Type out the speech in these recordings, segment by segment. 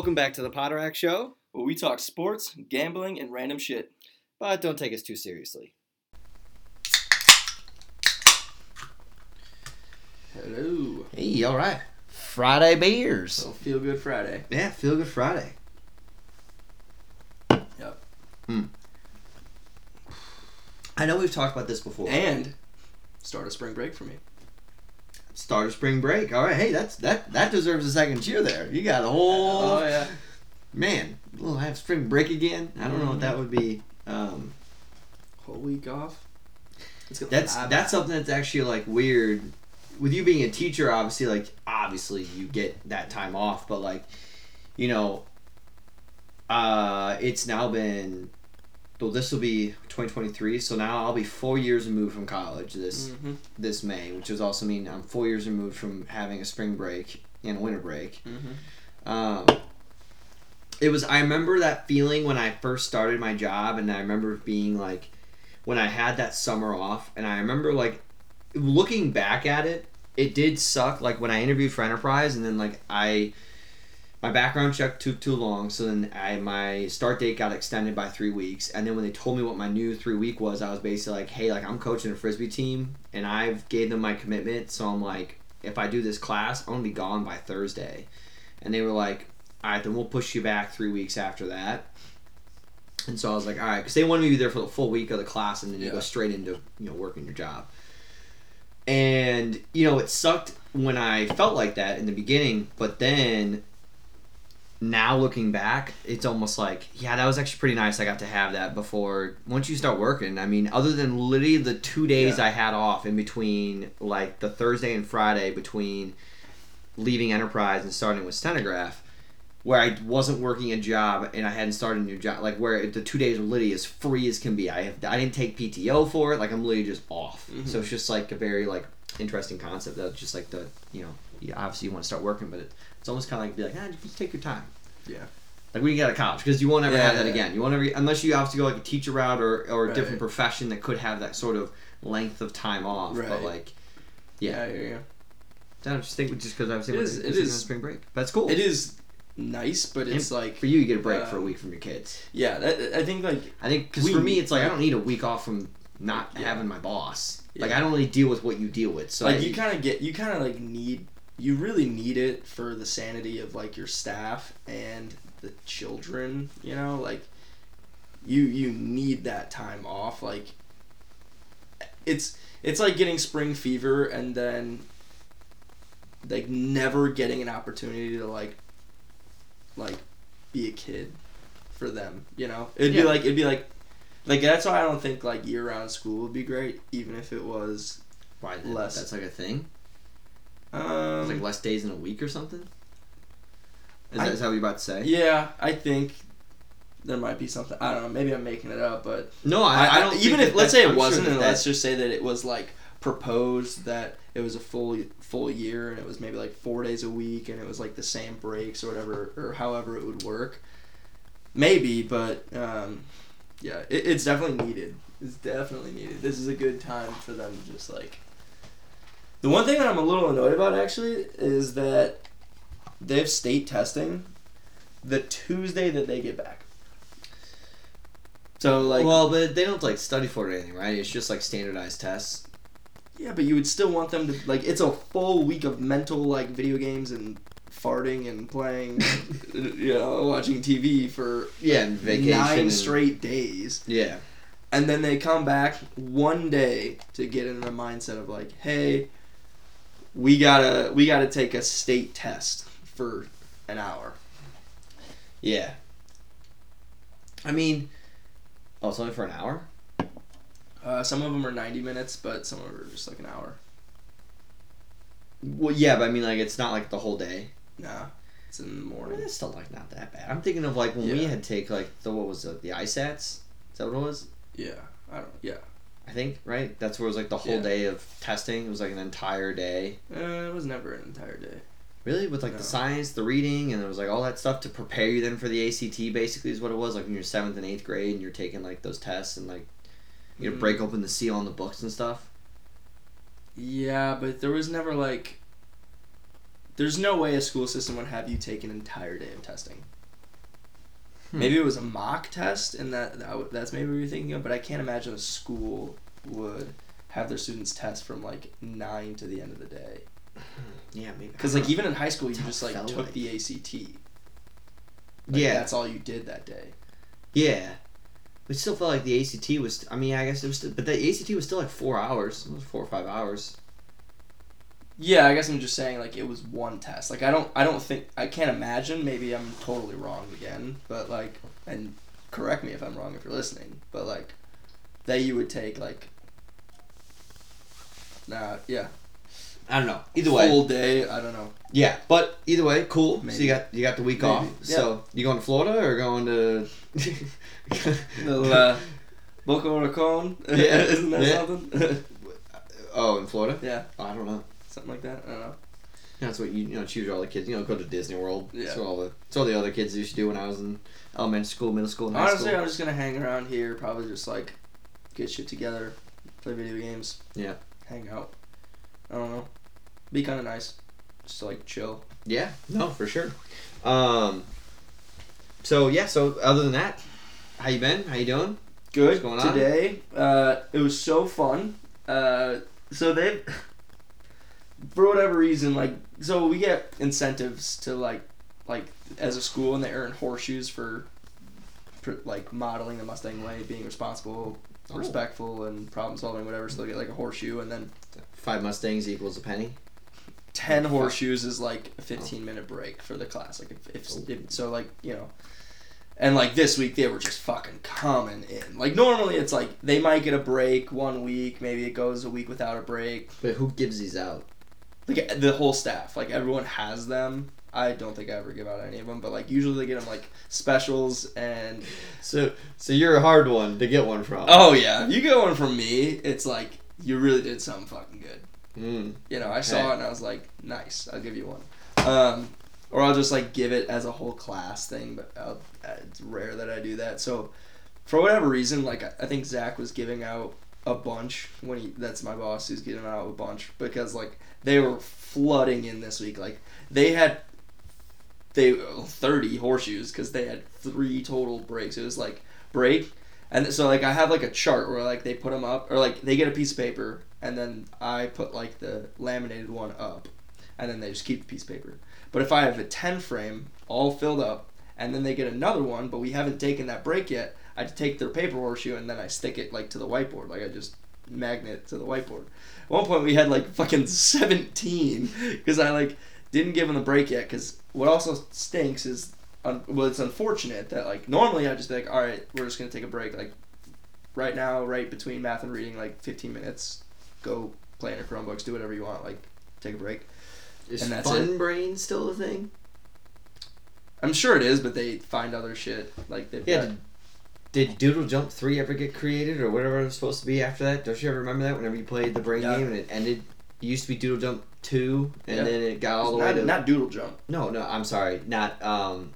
Welcome back to the Potterack Show, where we talk sports, gambling, and random shit. but don't take us too seriously. Hello. Hey, all right. Friday beers. So feel good Friday. Yeah, feel good Friday. Yep. Hmm. I know we've talked about this before. And start a spring break for me. Start of spring break. All right. Hey, that's that that deserves a second cheer there. You got a whole Oh yeah. man. We'll have spring break again. I don't know what that would be. Um, Whole week off. That's that's something that's actually like weird. With you being a teacher, obviously, like obviously you get that time off, but like, you know, uh, it's now been. Well, this will be 2023, so now I'll be four years removed from college this Mhm. this May, which does also mean I'm four years removed from having a spring break and a winter break. Mhm. Um, it was. I remember that feeling when I first started my job, and I remember being like, when I had that summer off, and I remember like, looking back at it, it did suck. Like when I interviewed for Enterprise, and then like I, my background check took too long, so then I my start date got extended by three weeks, and then when they told me what my new three week was, I was basically like, hey, like I'm coaching a frisbee team, and I've gave them my commitment, so I'm like, if I do this class, I'm gonna be gone by Thursday, and they were like all right, then we'll push you back three weeks after that. And so I was like, all right, because they wanted me to be there for the full week of the class, and then you go straight into you know working your job. And you know it sucked when I felt like that in the beginning, but then now looking back, it's almost like yeah, that was actually pretty nice. I got to have that before. Once you start working, I mean, other than literally the two days Yeah. I had off in between, like the Thursday and Friday between leaving Enterprise and starting with Stenograph, where I wasn't working a job and I hadn't started a new job, like where the two days were literally as free as can be. I have I didn't take PTO for it, like I'm literally just off. Mhm. So it's just like a very like interesting concept that just like the you know you, obviously you want to start working, but it, it's almost kind of like be like ah just take your time. Yeah. Like when you get out of college, because you won't ever Yeah, have that yeah, again. You won't ever unless you have to go like a teacher route or or a Right. different profession that could have that sort of length of time off. But like Yeah, yeah, you. I just think just because I was It able is- it it is- spring break. But it's cool. It is nice, but it's like For you, you get a break for a Um, week from your kids. yeah. That, I think like I think because for me, it's like I don't need a week off from not Yeah. having my boss. Like I don't really deal with what you deal with. So like I, you kind of get you kind of like need you really need it for the sanity of like your staff and the children you know like you you need that time off like it's it's like getting spring fever and then like never getting an opportunity to like like be a kid for them you know it'd Yeah. be like it'd be like like that's why i don't think like year-round school would be great even if it was why that- less. That's like a thing. um, like less days in a week or something. Is, I- that, is that what you're about to say? Yeah, I think there might be something. I don't know. Maybe I'm making it up, but No, I, I, don't. even if let's say it I'm wasn't, that and let's just say that it was like proposed that it was a full full year and it was maybe like four days a week and it was like the same breaks or whatever or however it would work. Maybe, but um, yeah, it, it's definitely needed. It's definitely needed. This is a good time for them to just like. The one thing that I'm a little annoyed about actually is that they have state testing the Tuesday that they get back. So like, well, but they don't like study for it or anything, right? It's just like standardized tests. yeah, but you would still want them to like. It's a full week of mental like video games and farting and playing, you know, watching TV for Yeah, and vacation. nine and- straight days, Yeah. and then they come back one day to get in the mindset of like, hey, we gotta we gotta take a state test for an hour. Yeah. I mean, oh, it's only for an hour. Uh, some of them are ninety minutes, but some of them are just like an hour. Well, yeah, but I mean, like, it's not like the whole day. Nah, it's in the Well, morning. it's still like not that bad. I'm thinking of like when we had take like the what was it the ISATs? Is that what it was? Yeah, I don't. Yeah, I think right. That's where it was like the whole Yeah. day of testing. It was like an entire day. uh, it was never an entire day. Really, with like No. the science, the reading, and it was like all that stuff to prepare you then for the ACT. Basically, is what it was like in your seventh and eighth grade, and you're taking like those tests and like you know break open the seal on the books and stuff. Yeah, but there was never like. There's no way a school system would have you take an entire day of testing. Hmm. Maybe it was a mock test, and that, that that's maybe what you're thinking of. But I can't imagine a school would have their students test from like nine to the end of the day. Yeah, maybe. Because like even in high school, you just like took like. the ACT. Like, yeah, that's all you did that day. yeah. we still felt like the ACT was. I mean, I guess it was, still, but the ACT was still like four hours. It was four or five hours. Yeah, I guess I'm just saying like it was one test. Like I don't I don't think I can't imagine. Maybe I'm totally wrong again, but like and correct me if I'm wrong if you're listening. But like that you would take like. Nah, yeah. I don't know. Either way, full day. I don't know. yeah. But either way, cool. So you got you got the week Maybe, off. yeah. So you going to Florida or going to? Little uh, Boca Raton. Yeah, isn't that yeah. something? oh, in Florida? yeah, I don't know. Something like that. I don't know. That's what you you know choose all the kids. You know, go to Disney World. Yeah. That's what all the that's all the other kids used to do when I was in elementary school, middle school, and high Honestly, school. I'm just gonna hang around here. Probably just like get shit together, play video games. Yeah. Hang out. I don't know. Be kind of nice. Just like chill. Yeah, no, for sure. Um. So yeah, so other than that, how you been? How you doing? Good. What's going on? Today, uh, it was so fun. Uh, so they, for whatever reason, like, so we get incentives to like, like as a school, and they earn horseshoes for, for like modeling the Mustang way, being responsible, Oh. respectful, and problem solving, whatever. So they get like a horseshoe, and then Five Mustangs equals a penny. ten Fuck. horseshoes is like a oh. fifteen minute break for the class. Like if, if, oh. if so, like you know. And like this week, they were just fucking coming in. Like normally, it's like they might get a break one week, maybe it goes a week without a break. But who gives these out? Like the whole staff, like everyone has them. I don't think I ever give out any of them, but like usually they get them like specials and So so you're a hard one to get one from. oh yeah, if you get one from me, it's like you really did something fucking good. Mm. You know, I Okay. saw it and I was like, nice, I'll give you one. Um, or I'll just like give it as a whole class thing, but I'll, uh, it's rare that I do that. So, for whatever reason, like I I think Zach was giving out a bunch when he that's my boss who's getting out a bunch because like they were flooding in this week. Like they had they thirty horseshoes because they had three total breaks. It was like break. And so like I have like a chart where like they put them up or like they get a piece of paper and then I put like the laminated one up and then they just keep the piece of paper. But if I have a 10 frame all filled up and then they get another one but we haven't taken that break yet, I take their paper horseshoe and then I stick it like to the whiteboard. Like I just magnet to the whiteboard. At one point we had like fucking 17 because I like didn't give them the break yet because what also stinks is un- well it's unfortunate that like normally I'd just be like all right we're just gonna take a break like right now right between math and reading like 15 minutes go play in your Chromebooks do whatever you want like take a break Is And that's Fun Brain still a thing? I'm sure it is but they find other shit like they've Yeah. got- Did, did Doodle Jump three ever get created or whatever it was supposed to be after that? Don't you ever remember that? Whenever you played the brain Yeah. game and it ended, it used to be Doodle Jump two, and Yeah. then it got all the not, way to not doodle jump no, no. I'm sorry, not um,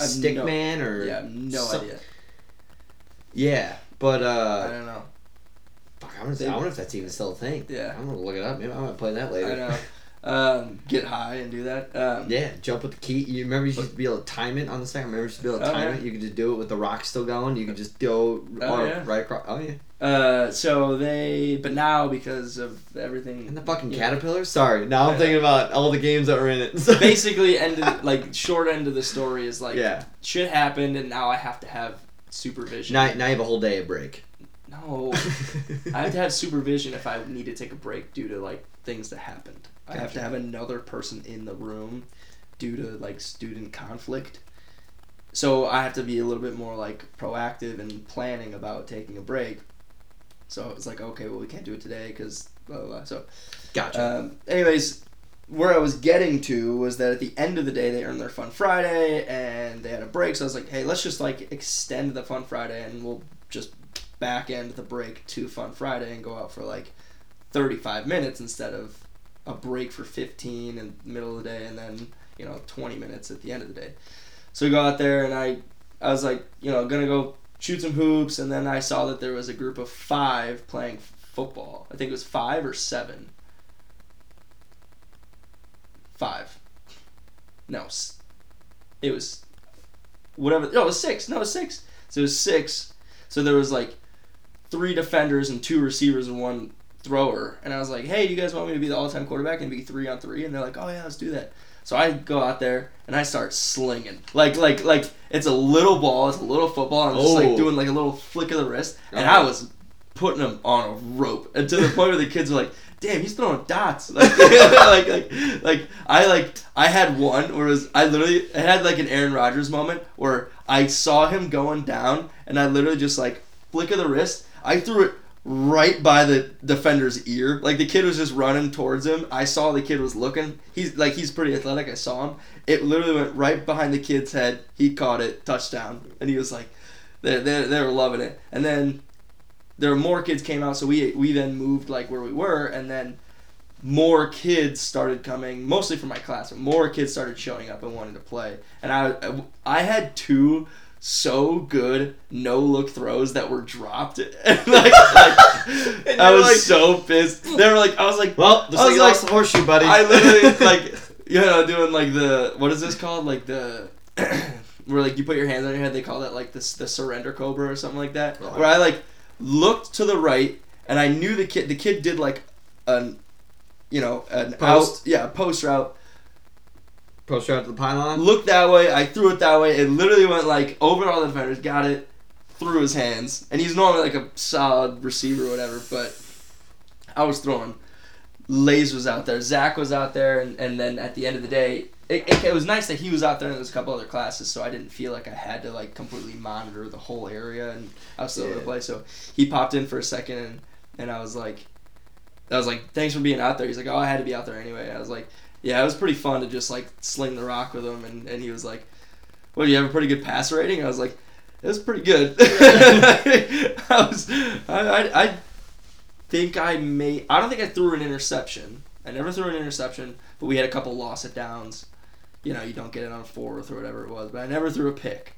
I have no- Stickman or yeah no some- idea Yeah, but I uh, don't know fuck, I wonder, They- I wonder if that's even still a thing. Yeah. I'm gonna look it up. Maybe I'm gonna play that later. I know um, get high and do that um, Yeah, jump with the key. You remember you used to be able to time it on the second. Remember you used to be able to Oh, time yeah. it. You could just do it with the rock still going. You could just go Oh, yeah. right across. Oh yeah, uh, so they but now because of everything and the fucking you know, caterpillar. Sorry, now I'm thinking about all the games that were in it. So. basically ended like short end of the story is like yeah. shit happened and now I have to have supervision. Now, now you have a whole day of break. No, I have to have supervision if I need to take a break due to like things that happened. I have to have another person in the room due to like student conflict. So I have to be a little bit more like proactive and planning about taking a break. So it's like okay, well we can't do it today because blah blah. blah. So Gotcha. um, anyways, where I was getting to was that at the end of the day, they earned their Fun Friday and they had a break. So I was like, hey, let's just like extend the Fun Friday and we'll just back end the break to Fun Friday and go out for like 35 minutes instead of a break for 15 in the middle of the day and then, you know, 20 minutes at the end of the day. So we go out there and I, I was like, you know, gonna go shoot some hoops and then I saw that there was a group of five playing football. I think it was five or seven five. No, it was whatever. No, it was six. No, it was six. So it was six. So there was like three defenders and two receivers and one thrower. And I was like, hey, do you guys want me to be the all-time quarterback and be three on three? And they're like, oh yeah, let's do that. So I go out there and I start slinging like like like it's a little ball, it's a little football. I'm just Oh. like doing like a little flick of the wrist, and I uh-huh. was putting them on a rope, and to the point where the kids were like, "Damn, he's throwing dots!" Like like like like I like I had one where it was I literally I had like an Aaron Rodgers moment where I saw him going down, and I literally just like flick of the wrist, I threw it right by the defender's ear. Like the kid was just running towards him. I saw the kid was looking. He's like he's pretty athletic. I saw him. It literally went right behind the kid's head. He caught it, touchdown, and he was like, they they they were loving it. And then there were more kids came out, so we we then moved like where we were, and then more kids started coming, mostly from my class. But more kids started showing up and wanting to play, and I I had two so good no look throws that were dropped. Like, like And I was like- so pissed. They were like, I was like, Well, looks I like was like- the horseshoe, buddy. I literally like you know doing like the what is this called like the where like you put your hands on your head they call that like this the surrender cobra or something like that Right. where I like looked to the right and I knew the kid the kid did like an you know an Post? out yeah post route post out to the pylon. looked that way I threw it that way it literally went like over all the defenders got it through his hands and he's normally like a solid receiver or whatever but I was throwing Lays was out there, Zach was out there, and, and then at the end of the day, it, it, it was nice that he was out there and there was a couple other classes, so I didn't feel like I had to like completely monitor the whole area, and I was still able to Yeah. play. So he popped in for a second, and, and I was like, I was like, thanks for being out there. He's like, oh, I had to be out there anyway. I was like, yeah, it was pretty fun to just like sling the rock with him, and, and he was like, well, you have a pretty good pass rating? I was like, it was pretty good. I was, I, I, I think I may. I don't think I threw an interception. I never threw an interception, but we had a couple loss it downs. You know, you don't get it on fourth or whatever it was, but I never threw a pick.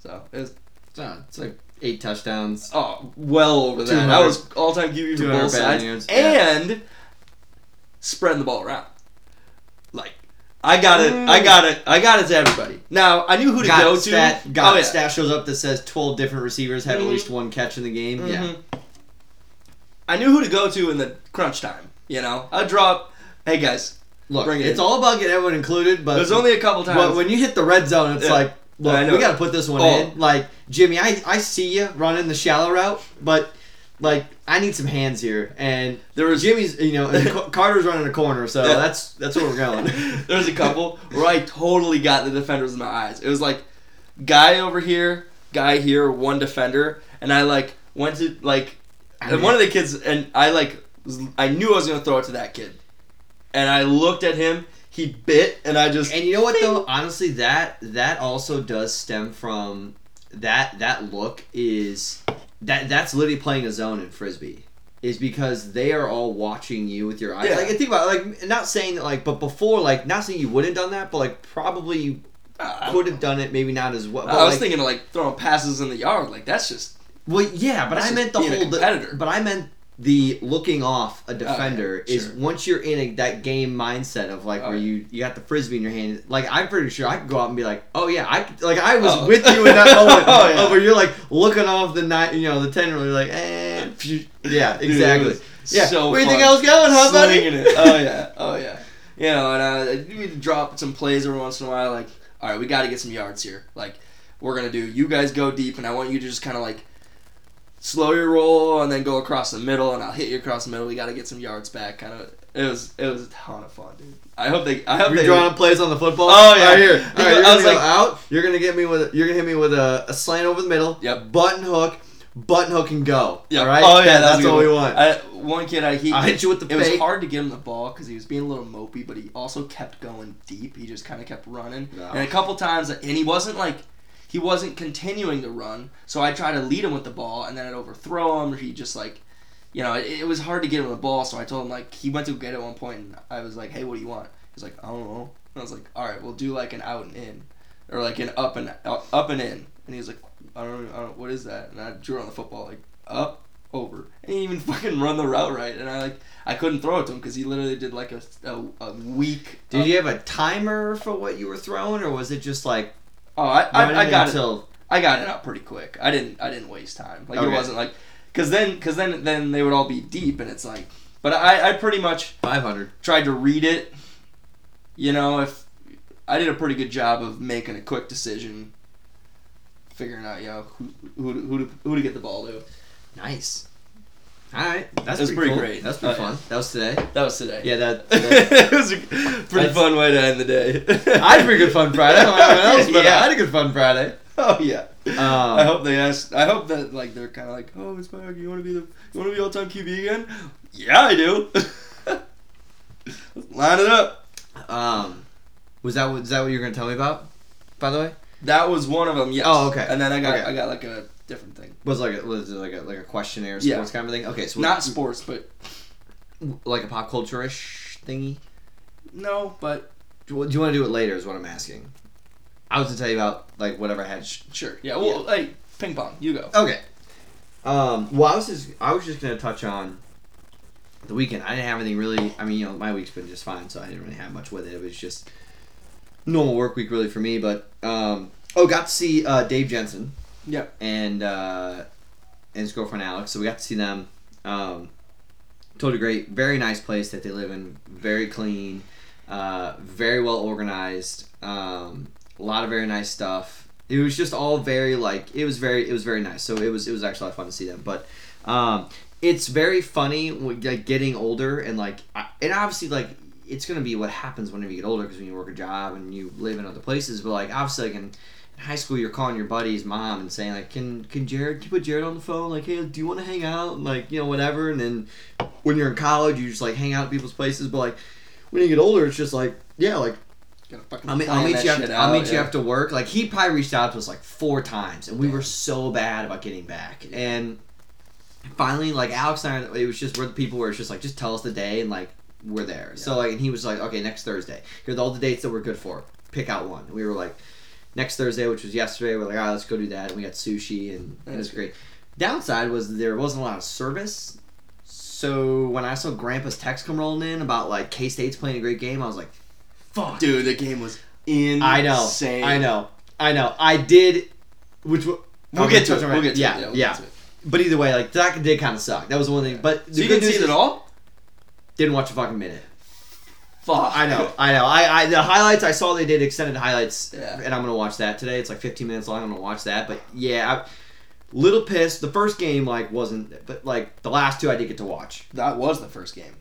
So it was it's uh, like eight touchdowns. oh well over that. 200 I was all time QB for both sides, yards, yeah. and spreading the ball around. Like I got it, I got it, I got it to everybody. Now I knew who to got go stat, to. Got oh yeah, stat shows up that says twelve different receivers have Mhm. at least one catch in the game. Yeah. Mhm. I knew who to go to in the crunch time. You know, I drop. Hey guys, Look, Bring it it's in. all about getting everyone included, but there's only a couple times. but when you hit the red zone, it's Yeah. like, look, I know. we got to put this one Oh. in. Like Jimmy, I I see you running the shallow route, but like I need some hands here, and there was Jimmy's, you know, and Carter's running a corner, so Yeah. that's that's where we're going. there was a couple where I totally got the defenders in my eyes. It was like guy over here, guy here, one defender, and I like went to like and one of the kids and I like was, I knew I was gonna throw it to that kid, and I looked at him. He bit, and I just And you know what though? Honestly, that that also does stem from that that look is that that's literally playing a zone in frisbee. Is because they are all watching you with your eyes. Yeah. Like think about it, like not saying that like, but before like not saying you wouldn't have done that, but like probably you uh, I, could have done it, maybe not as well. But I was like, thinking of like throwing passes in the yard. Like that's just well, yeah, but I meant the whole. competitor. but I meant the looking off a defender is sure. once you're in a, that game mindset of like Oh, where you you got the frisbee in your hand. Like I'm pretty sure I could go out and be like, oh yeah, I could- like I was Oh. with you in that moment. Oh, yeah. where you're like looking off the night, you know, the ten year you're like, eh, yeah, exactly. was Yeah, so where do you think. I was going, huh, buddy? Slinging it. Oh yeah, oh yeah. You know, and uh, we drop some plays every once in a while. Like, all right, we got to get some yards here. Like, we're gonna do. You guys go deep, and I want you to just kind of like slow your roll and then go across the middle, and I'll hit you across the middle. We got to get some yards back. Kind of. It was it was a ton of fun, dude. I hope they. I hope You're they. drawing plays on the football. Oh, yeah. Right, here. All right, I you're was gonna go like- out. You're gonna get me with. You're gonna hit me with a, a slant over the middle. Yep. Button hook, button hook, and go. Yeah. All right. Oh yeah, that's good all we want. I, one kid, I he. I'll hit you with the It was hard to get him the ball because he was being a little mopey, but he also kept going deep. He just kind of kept running, Yeah. and a couple times, and he wasn't like. He wasn't continuing to run, so I tried to lead him with the ball, and then I'd overthrow him, or he just like, you know, it, it was hard to get him the ball. So I told him like he went to get it at one point, and I was like, "Hey, what do you want?" He's like, "I don't know." And I was like, "All right, we'll do like an out and in, or like an up and uh, up and in." And he was like, "I don't, I don't, what is that?" And I drew on the football like up over. And he didn't even fucking run the route right, and I like I couldn't throw it to him because he literally did like a a, a weak. Did you have a timer for what you were throwing, or was it just like Oh, I I, I got it. until I got it out pretty quick. I didn't I didn't waste time. Like it wasn't like because then because then then they would all be deep, and it's like. But I I pretty much 500? tried to read it. You know, if I did a pretty good job of making a quick decision, figuring out, you know, who who who to, who to get the ball to. Nice. All right, that's That's pretty, pretty cool. great. That's pretty Oh, fun. That was today. That was today. Yeah, that. that it was a pretty That's- fun way to end the day. I had a pretty good fun Friday. I don't know anyone else, but Yeah. I had a good fun Friday. Oh yeah. Um, I hope they ask. I hope that like they're kind of like, oh, it's Mike. You want to be the you want to be all time QB again? Yeah, I do. Line it up. Um, was that was that what you were gonna tell me about? By the way, That was one of them. Yes. Oh, okay. And then I got Okay. I got like a different thing. was it like a, was it like a like a questionnaire Yeah. sports kind of thing? Okay, so Not sports, but like a pop culture ish thingy. no, but Do you, do you want to do it later? Is what I'm asking. I was to tell you about like whatever I had. Sh- Sure. Yeah. Well, hey, ping pong. You go. Okay. Um, well, I was just I was just gonna touch on the weekend. I didn't have anything really. I mean, you know, my week's been just fine, so I didn't really have much with it. It was just normal work week really for me. But um, oh, got to see uh, Dave Jensen. Yep. And uh, and his girlfriend Alex. So we got to see them. Um, totally great. Very nice place that they live in. Very clean. Uh, very well organized. Um, a lot of very nice stuff. It was just all very like it was very it was very nice. So it was it was actually a lot of fun to see them. But um, it's very funny like getting older and like and obviously like it's gonna be what happens whenever you get older because when you work a job and you live in other places. But like obviously like in high school you're calling your buddy's mom and saying like can can Jared can you put Jared on the phone like hey do you want to hang out and like you know whatever and then when you're in college you just like hang out at people's places but like when you get older it's just like yeah like I'll meet, I'll meet you after, I'll meet you yeah. after work. Like he probably reached out to us like four times, and we were so bad about getting back. And finally, like Alex and I, it was just we're the people where it's just like just tell us the day and like we're there. So like, and he was like, okay, next Thursday. Here are all the dates that we're good for. Pick out one. And we were like, next Thursday, which was yesterday. We're like, all right, let's go do that. And we got sushi, and, and it was great. Downside was there wasn't a lot of service. So when I saw Grandpa's text come rolling in about like K State's playing a great game, I was like, fuck. Dude, the game was insane. I know. I know. I know. I did. Which w- We'll get to it. on We'll get to yeah, it. Yeah. We'll yeah. It. But either way, like that did kind of suck. That was the one thing. But the So you good didn't see it at all? Didn't watch a fucking minute. Fuck. I know. I know. I, I the highlights I saw they did extended highlights, Yeah. and I'm gonna watch that today. It's like 15 minutes long. I'm gonna watch that. But yeah, I, little pissed. The first game like wasn't, but like the last two I did get to watch. That was the first game.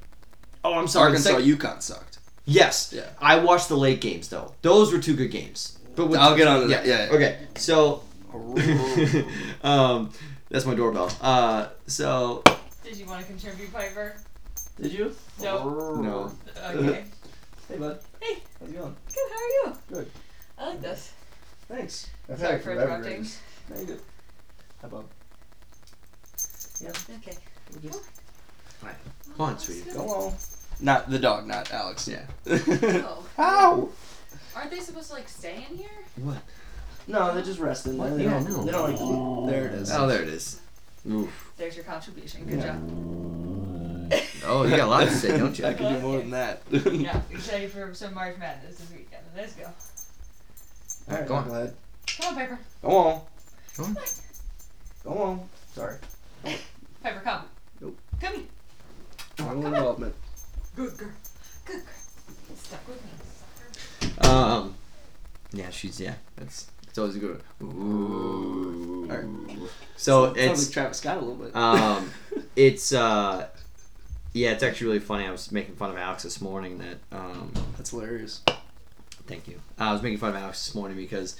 Oh, I'm sorry. the Arkansas, sec- UConn sucked. Yes. Yeah. I watched the late games though. Those were two good games. But with- I'll get on to that. Yeah, yeah. Okay. So um, that's my doorbell. Uh, so Did you want to contribute, Piper? Did you? No. No. Okay. Hey, bud. Hey. How's it going? Good. How are you? Good. I like this. Thanks. I've Sorry for interrupting. Grace. No, you good. How about? Okay. we'll just- oh, Come on, sweetie. Go on. Not the dog, not Alex. Yeah. Oh. Ow! Aren't they supposed to like stay in here? What? No, they're just resting. What? They, Yeah, don't, no. they don't like to leave. There it is. Oh, there it is. Oof. There's your contribution. Good Yeah. job. Oh, you got a lot to say, don't you? I can do more than that. Yeah. Be excited for some March Madness this weekend. Let's go. Alright, Go on. Go ahead. Come on, Piper. Go on. Go on. Go on. Sorry. Piper, come. Nope. Come here. Total involvement. Good girl. Good girl. Stuck with me. sucker. Um, yeah, she's yeah. That's it's always a good. One. Ooh. Alright. So Sounds it's Travis Scott a little bit. um, it's uh, yeah, it's actually really funny. I was making fun of Alex this morning. That um, That's hilarious. Thank you. I was making fun of Alex this morning because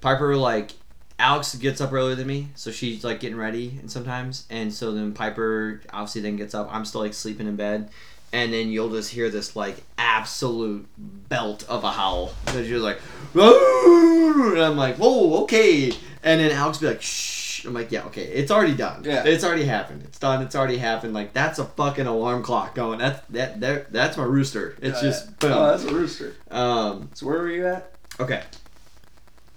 Piper like Alex gets up earlier than me, so she's like getting ready and sometimes, and so then Piper obviously then gets up. I'm still like sleeping in bed, and then you'll just hear this like absolute belt of a howl. So she's like, "Whoa!" and I'm like, whoa, okay. And then Alex will be like, shh. I'm like, yeah, okay, it's already done. Yeah. it's already happened. It's done. It's already happened. Like that's a fucking alarm clock going. That's that that that's my rooster. It's Yeah, just yeah. boom. Oh, that's a rooster. um. So where were you at? Okay.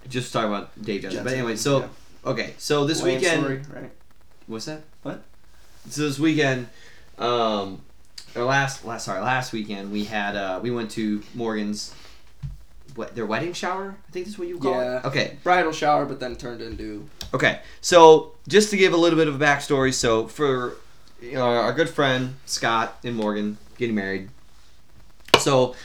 Just talking about Dave Johnson. But anyway, so yeah. okay, so this weekend story, right? what's that? What? So this weekend, um, or last last sorry last weekend we had uh we went to Morgan's. What their wedding shower? I think that's what you call Yeah. it. Okay, Bridal shower, but then turned into Okay, so just to give a little bit of a backstory, so for you know, our good friend Scott and Morgan getting married, so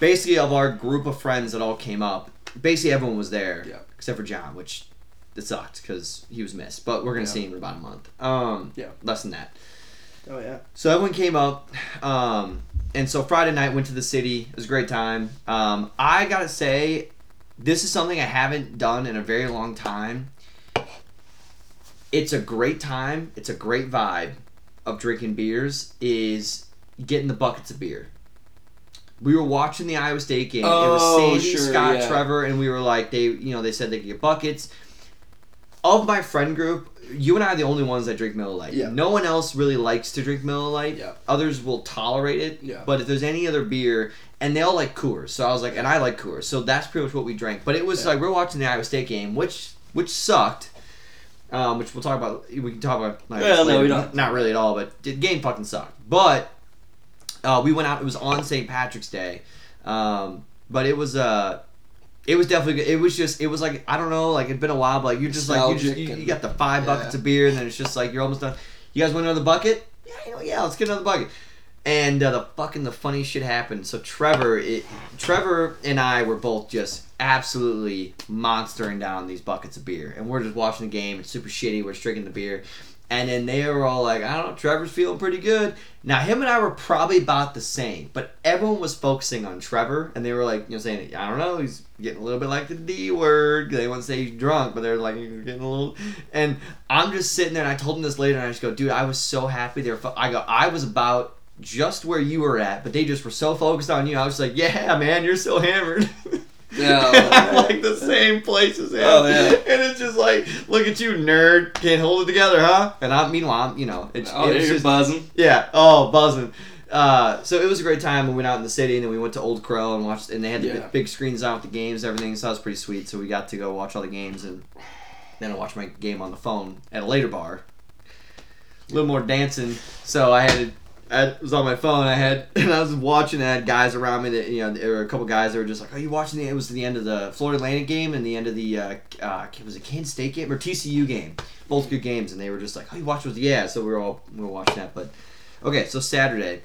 basically of our group of friends that all came up, basically everyone was there Yeah. except for John, which it sucked because he was missed. But we're gonna Yeah. see him in about a month. Um, Yeah. less than that. oh yeah. So everyone came up, um, and so Friday night went to the city. It was a great time. Um, I gotta say, this is something I haven't done in a very long time. It's a great time. It's a great vibe of drinking beers. Is getting the buckets of beer. We were watching the Iowa State game. it was Oh, Sandy, sure, Scott, yeah. Trevor, and we were like, they, you know, they said they could get buckets. Of my friend group, you and I are the only ones that drink Miller Lite. Yeah. No one else really likes to drink Miller Lite. Yeah. Others will tolerate it. Yeah. But if there's any other beer, and they all like Coors, so I was like, and I like Coors, so that's pretty much what we drank. But it was Yeah. like we're watching the Iowa State game, which which sucked. Um, which we'll talk about. We can talk about. like, Well, no, we don't. Not really at all, but the game fucking sucked. But uh, we went out. It was on St. Patrick's Day, um, but it was uh, it was definitely good. It was just it was like I don't know, like it'd been a while, but like you're just like you just you, you got the five yeah. buckets of beer, and then it's just like you're almost done. You guys want another bucket? Yeah, you know, yeah, let's get another bucket. And uh, the fucking the funny shit happened. So Trevor, it, Trevor and I were both just absolutely monstering down these buckets of beer, and we're just watching the game. It's super shitty. We're drinking the beer, and then they were all like, "I don't know, Trevor's feeling pretty good." Now him and I were probably about the same, but everyone was focusing on Trevor, and they were like, you know, saying, "I don't know, he's getting a little bit like the D word." They want to say he's drunk, but they're like, "He's getting a little." And I'm just sitting there, and I told him this later, and I just go, "Dude, I was so happy." They were. I go, I was about just where you were at, but they just were so focused on you. I was like, "Yeah, man, you're so hammered." Yeah. I'm like the same place as him. Oh, yeah. And it's just like, look at you, nerd. Can't hold it together, huh? And I'm, meanwhile, I'm, you know, it's, Oh, it's you're just, buzzing. yeah. Oh, buzzing. Uh, so it was a great time. We went out in the city, and then we went to Old Crow and watched. And they had the Yeah. big, big screens out with the games, and everything. So that was pretty sweet. So we got to go watch all the games, and then I watched my game on the phone at a later bar. A little more dancing, so I had. I was on my phone. I had, and I was watching. I had guys around me that you know, there were a couple guys that were just like, "Are you watching the?" It was the end of the Florida Atlantic game and the end of the uh, uh, was it Kansas State game or TCU game? Both good games, and they were just like, "Oh, you watched those?" Yeah, so we were all we were watching that. But okay, so Saturday.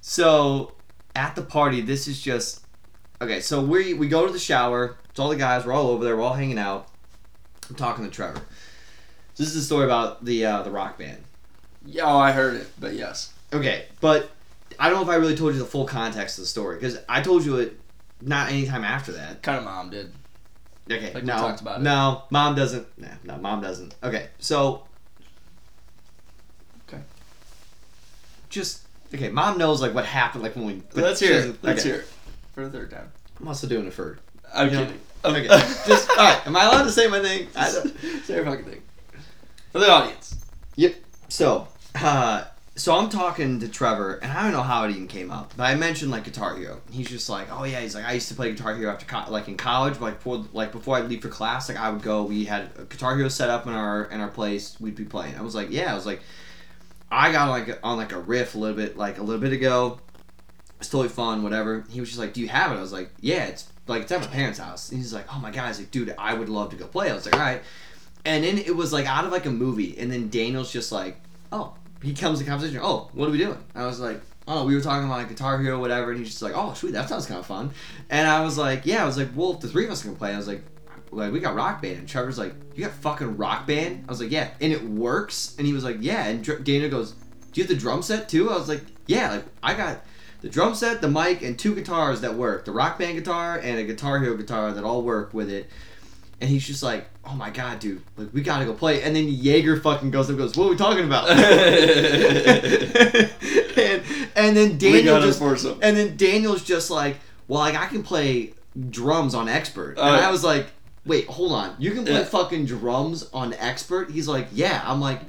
So at the party, this is just okay. So we we go to the shower. It's all the guys. We're all over there. We're all hanging out. I'm talking to Trevor. This is a story about the uh, the rock band. Yeah, oh, I heard it, but yes. Okay, but I don't know if I really told you the full context of the story because I told you it not anytime after that. Kind of mom did. Okay, Like no, talked about it. no, mom doesn't. Nah, no, mom doesn't. Okay, so Okay. just okay. Mom knows like what happened, like when we. but Let's hear it. Let's okay. hear it. For the third time. I'm also doing it for. I'm You know, kidding. Okay, just all right. Am I allowed to say my thing? I don't, Say your fucking thing. For the audience. Yep. So, uh, so I'm talking to Trevor, and I don't know how it even came up, but I mentioned like Guitar Hero. He's just like, oh yeah, he's like, I used to play Guitar Hero after co- like in college, like before like before I'd leave for class, like I would go. We had a Guitar Hero set up in our in our place. We'd be playing. I was like, yeah, I was like, I got like on like a riff a little bit like a little bit ago. It's totally fun, whatever. He was just like, do you have it? I was like, yeah, it's like it's at my parents' house. And he's like, oh my god, he's like, dude, I would love to go play. I was like, all right. And then it was like out of like a movie, and then Daniel's just like, oh, he comes to conversation. Oh, what are we doing? I was like, oh, we were talking about like Guitar Hero, whatever. And he's just like, oh, sweet, that sounds kind of fun. And I was like, yeah. I was like, well, if the three of us can play, I was like, like we got Rock Band. And Trevor's like, you got fucking Rock Band? I was like, yeah, and it works. And he was like, yeah. And Dr- Daniel goes, do you have the drum set too? I was like, yeah. Like I got the drum set, the mic, and two guitars that work. The Rock Band guitar and a Guitar Hero guitar that all work with it. And he's just like, oh my god, dude, like we gotta go play. And then Jaeger fucking goes up goes, what are we talking about? and, and then Daniel just and then Daniel's just like, well, like I can play drums on expert. And yeah. I was like, wait, hold on, you can play Yeah. fucking drums on expert? He's like, yeah. I'm like,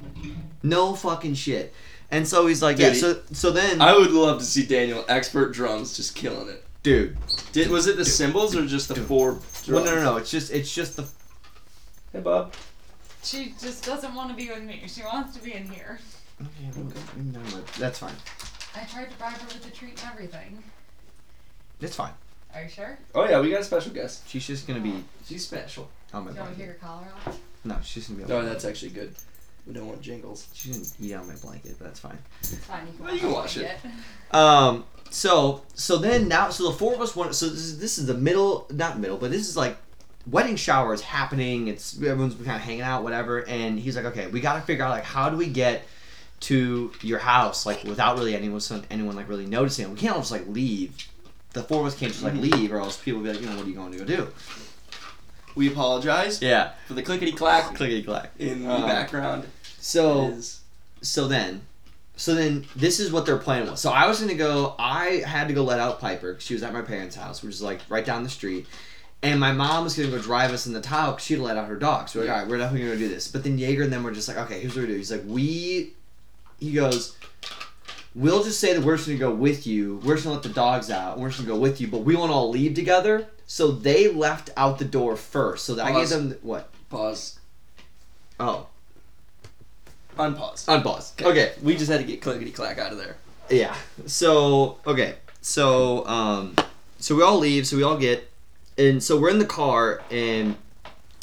no fucking shit. And so he's like, Dude, yeah. So so then, I would love to see Daniel expert drums just killing it. dude, Did was it the cymbals or just the four? well, no, no, no. It's just it's just the Hey, Bob. She just doesn't want to be with me. She wants to be in here. Okay, well, no, no, that's fine. I tried to bribe her with a treat and everything. It's fine. Are you sure? Oh yeah, we got a special guest. She's just gonna be She's special. on my Do you want me to take blanket. your collar off? No, she's gonna be. Oh, On my that's actually good. We don't want jingles. She's gonna eat on my blanket, but that's fine. It's fine. You can, Well, you can wash it. Um. So so then now so the four of us went. So this is this is the middle, not middle, but this is like wedding shower is happening. It's everyone's kind of hanging out, whatever. And he's like, okay, we got to figure out like how do we get to your house like without really anyone anyone like really noticing. We can't all just like leave. The four of us can't just like leave, or else people will be like, you know, what are you going to go do? We apologize Yeah. for the clickety clack Clickety clack. in the Uh, background. So Is- so then so then this is what their plan was so i was gonna go i had to go let out piper she was at my parents house which is like right down the street and my mom was gonna go drive us in the tile because she'd let out her dog so we're like all right we're definitely gonna do this but then jaeger and them were just like okay here's what we do he's like we he goes we'll just say that we're just gonna go with you we're just gonna let the dogs out and we're just gonna go with you but we won't all leave together so they left out the door first so that i gave Pause. them what pause. oh Unpause. unpause okay We just had to get clickety clack out of there. Yeah. So okay. So um, so we all leave. So we all get, and so we're in the car, and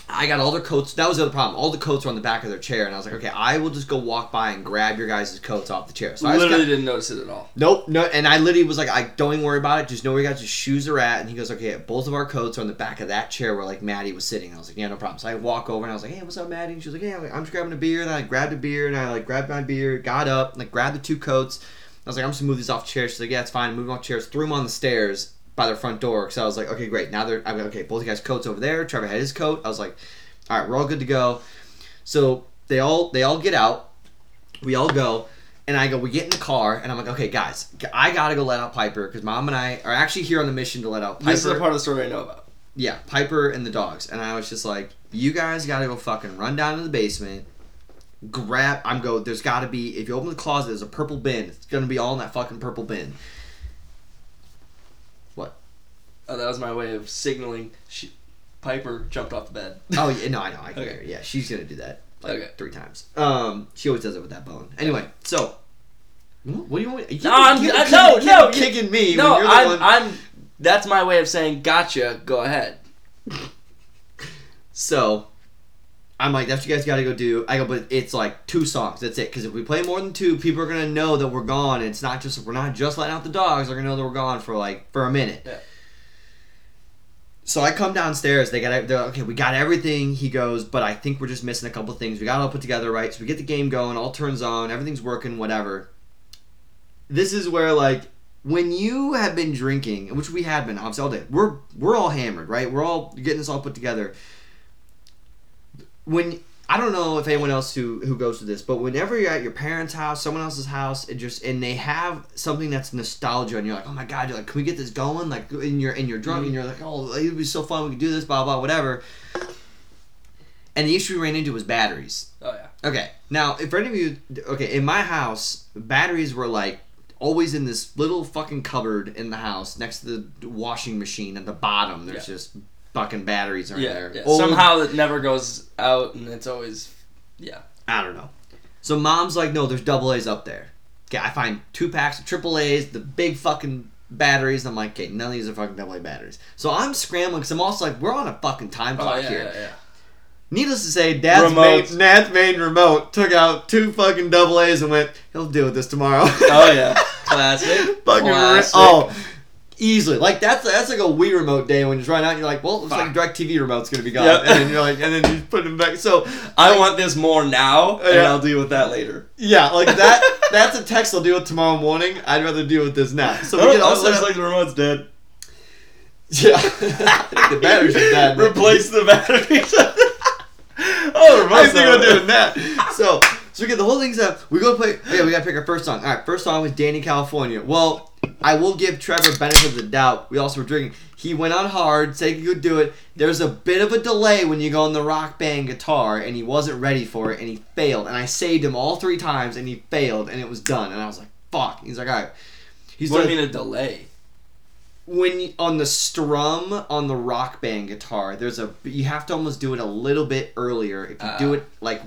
I got all their coats. That was the other problem. All the coats were on the back of their chair, and I was like, okay, I will just go walk by and grab your guys' coats off the chair. So I Literally got, didn't notice it at all. nope, no, and I literally was like, I don't even worry about it. Just know where your guys' shoes are at. And he goes, okay, both of our coats are on the back of that chair where like Maddie was sitting. And I was like, yeah, no problem. So I walk over and I was like, hey, what's up, Maddie? And she was like, yeah, I'm just grabbing a beer. And I grabbed a beer and I like grabbed my beer, got up, like grabbed the two coats. I was like, I'm just gonna move these off chairs. She's like, yeah, it's fine. Move them off chairs. Threw them on the stairs by their front door. Because I was like, okay, great. Now they're, I'm like, okay, both you guys' coats over there. Trevor had his coat. I was like, all right, we're all good to go. So they all they all get out. We all go. And I go, we get in the car, and I'm like, okay, guys, I gotta go let out Piper because mom and I are actually here on the mission to let out Piper. This is the part of the story I know about. Yeah, Piper and the dogs. And I was just like, you guys gotta go fucking run down to the basement, grab. I'm go. There's gotta be. If you open the closet, there's a purple bin. It's gonna be all in that fucking purple bin. Oh, that was my way of signaling. She, Piper jumped off the bed. Oh yeah, no, I know. I can Okay. hear. her. Yeah, she's gonna do that like Okay. three times. Um, she always does it with that bone. Anyway, so. What do you want? You No, I'm- I- no, no, kicking me. no, when you're the I'm, one- I'm. That's my way of saying gotcha. Go ahead. So, I'm like, that's what you guys got to go do. I go, but it's like two songs. That's it. Because if we play more than two, people are gonna know that we're gone. It's not just we're not just letting out the dogs. They're gonna know that we're gone for like for a minute. Yeah. So I come downstairs. They got they're like, okay. We got everything. He goes, but I think we're just missing a couple things. We got all put together, right? So we get the game going. All turns on. Everything's working. Whatever. This is where like when you have been drinking, which we had been obviously all day. We're we're all hammered, right? We're all getting this all put together when I don't know if anyone else who who goes to this, but whenever you're at your parents' house, someone else's house, it just and they have something that's nostalgia, and you're like, oh my god, you're like, can we get this going? Like, and you're and you're drunk, and you're like, oh, it'd be so fun, we could do this, blah blah, whatever. And the issue we ran into was batteries. Oh yeah. Okay, now if any of you, okay, in my house, batteries were like always in this little fucking cupboard in the house next to the washing machine at the bottom. There's Yeah. just fucking batteries are in Yeah. there. yeah. Old- Somehow it never goes out, and it's always. Yeah. I don't know. So mom's like, no, there's double A's up there. Okay, I find two packs of triple A's, the big fucking batteries. I'm like, okay, none of these are fucking double A batteries. So I'm scrambling because I'm also like, we're on a fucking time Oh clock yeah, here. yeah, yeah. Needless to say, Dad's Remote. main, Dad's main remote took out two fucking double A's and went, he'll deal with this tomorrow. Oh yeah. Classic. fucking re- Classic. oh, easily. Like that's that's like a Wii remote day when you're trying out. And you're like, well, it looks Fuck. like DirecTV remote's gonna be gone, Yep. and then you're like, and then you put them back. So I want this more now, and Yeah. I'll deal with that later. Yeah, like that. that's a text I'll deal with tomorrow morning. I'd rather deal with this now. So we Oh, can also looks like the remote's dead. yeah. the batteries are bad. Replace the batteries. oh, the I think I'm doing that. So so we get the whole thing's up. We go play. Yeah, we gotta pick our first song. All right, first song was Dani California. Well, I will give Trevor benefit of the doubt. We also were drinking. He went on hard, said he could do it. There's a bit of a delay when you go on the rock band guitar, and he wasn't ready for it, and he failed. And I saved him all three times, and he failed, and it was done. And I was like, "Fuck." He's like, "All right." He's What do you mean a delay? when you, on the strum on the rock band guitar, there's a you have to almost do it a little bit earlier. If you do Ah. it like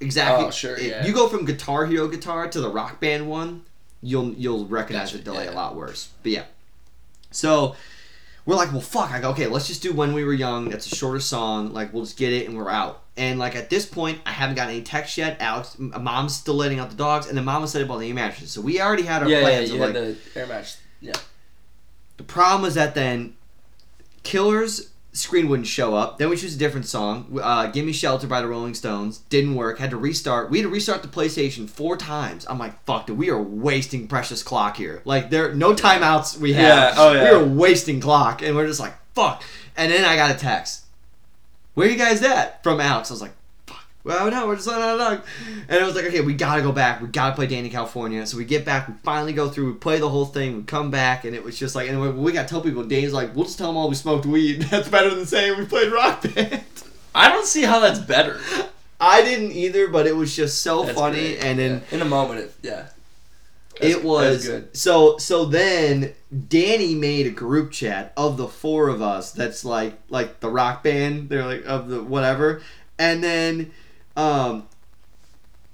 exactly, Oh, sure, yeah. you go from Guitar Hero guitar to the rock band one, you'll you'll recognize Gotcha, the delay yeah. a lot worse. But yeah, so we're like, well, fuck. I go, okay, let's just do when we were young. That's a shorter song. Like, we'll just get it and we're out. And like at this point, I haven't gotten any text yet. Alex, mom's still letting out the dogs, and then mom was setting up all the mattresses. So we already had our yeah, yeah, plans you of like the air match. Yeah. the problem was that then Killer's screen wouldn't show up. Then we choose a different song. Uh, Give Me Shelter by the Rolling Stones. Didn't work. Had to restart. We had to restart the PlayStation four times. I'm like, fuck, dude, we are wasting precious clock here. Like, there no timeouts we have. Yeah, oh, yeah. We are wasting clock. And we're just like, fuck. And then I got a text. Where you guys at? From Alex. I was like. Well, no, we're just not on dog. And it was like, okay, we gotta go back. We gotta play Dani California. So we get back. We finally go through. We play the whole thing. We come back, and it was just like, and we, we gotta tell people. Danny's like, we'll just tell them all we smoked weed. That's better than saying we played rock band. I don't see how that's better. I didn't either, but it was just so That's funny. great. And then Yeah. in a moment, it, yeah. That's- it was good. so so then Danny made a group chat of the four of us that's like like the rock band they're like of the whatever and then um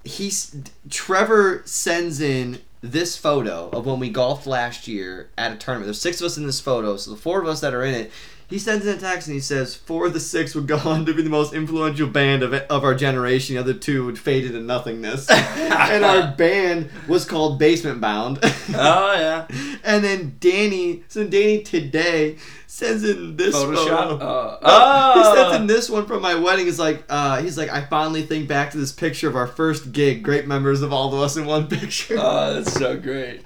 he's Trevor sends in this photo of when we golfed last year at a tournament there's six of us in this photo so the four of us that are in it he sends in a text and he says four of the six would go on to be the most influential band of, of our generation the other two would fade into nothingness and our band was called Basement Bound. Oh yeah. and then Danny, so Danny today sends in this Photoshop. photo. Uh, Uh, he oh. sends in this one from my wedding. Is like, uh, he's like, I finally think back to this picture of our first gig. Great members of all of us in one picture. Oh, that's so great.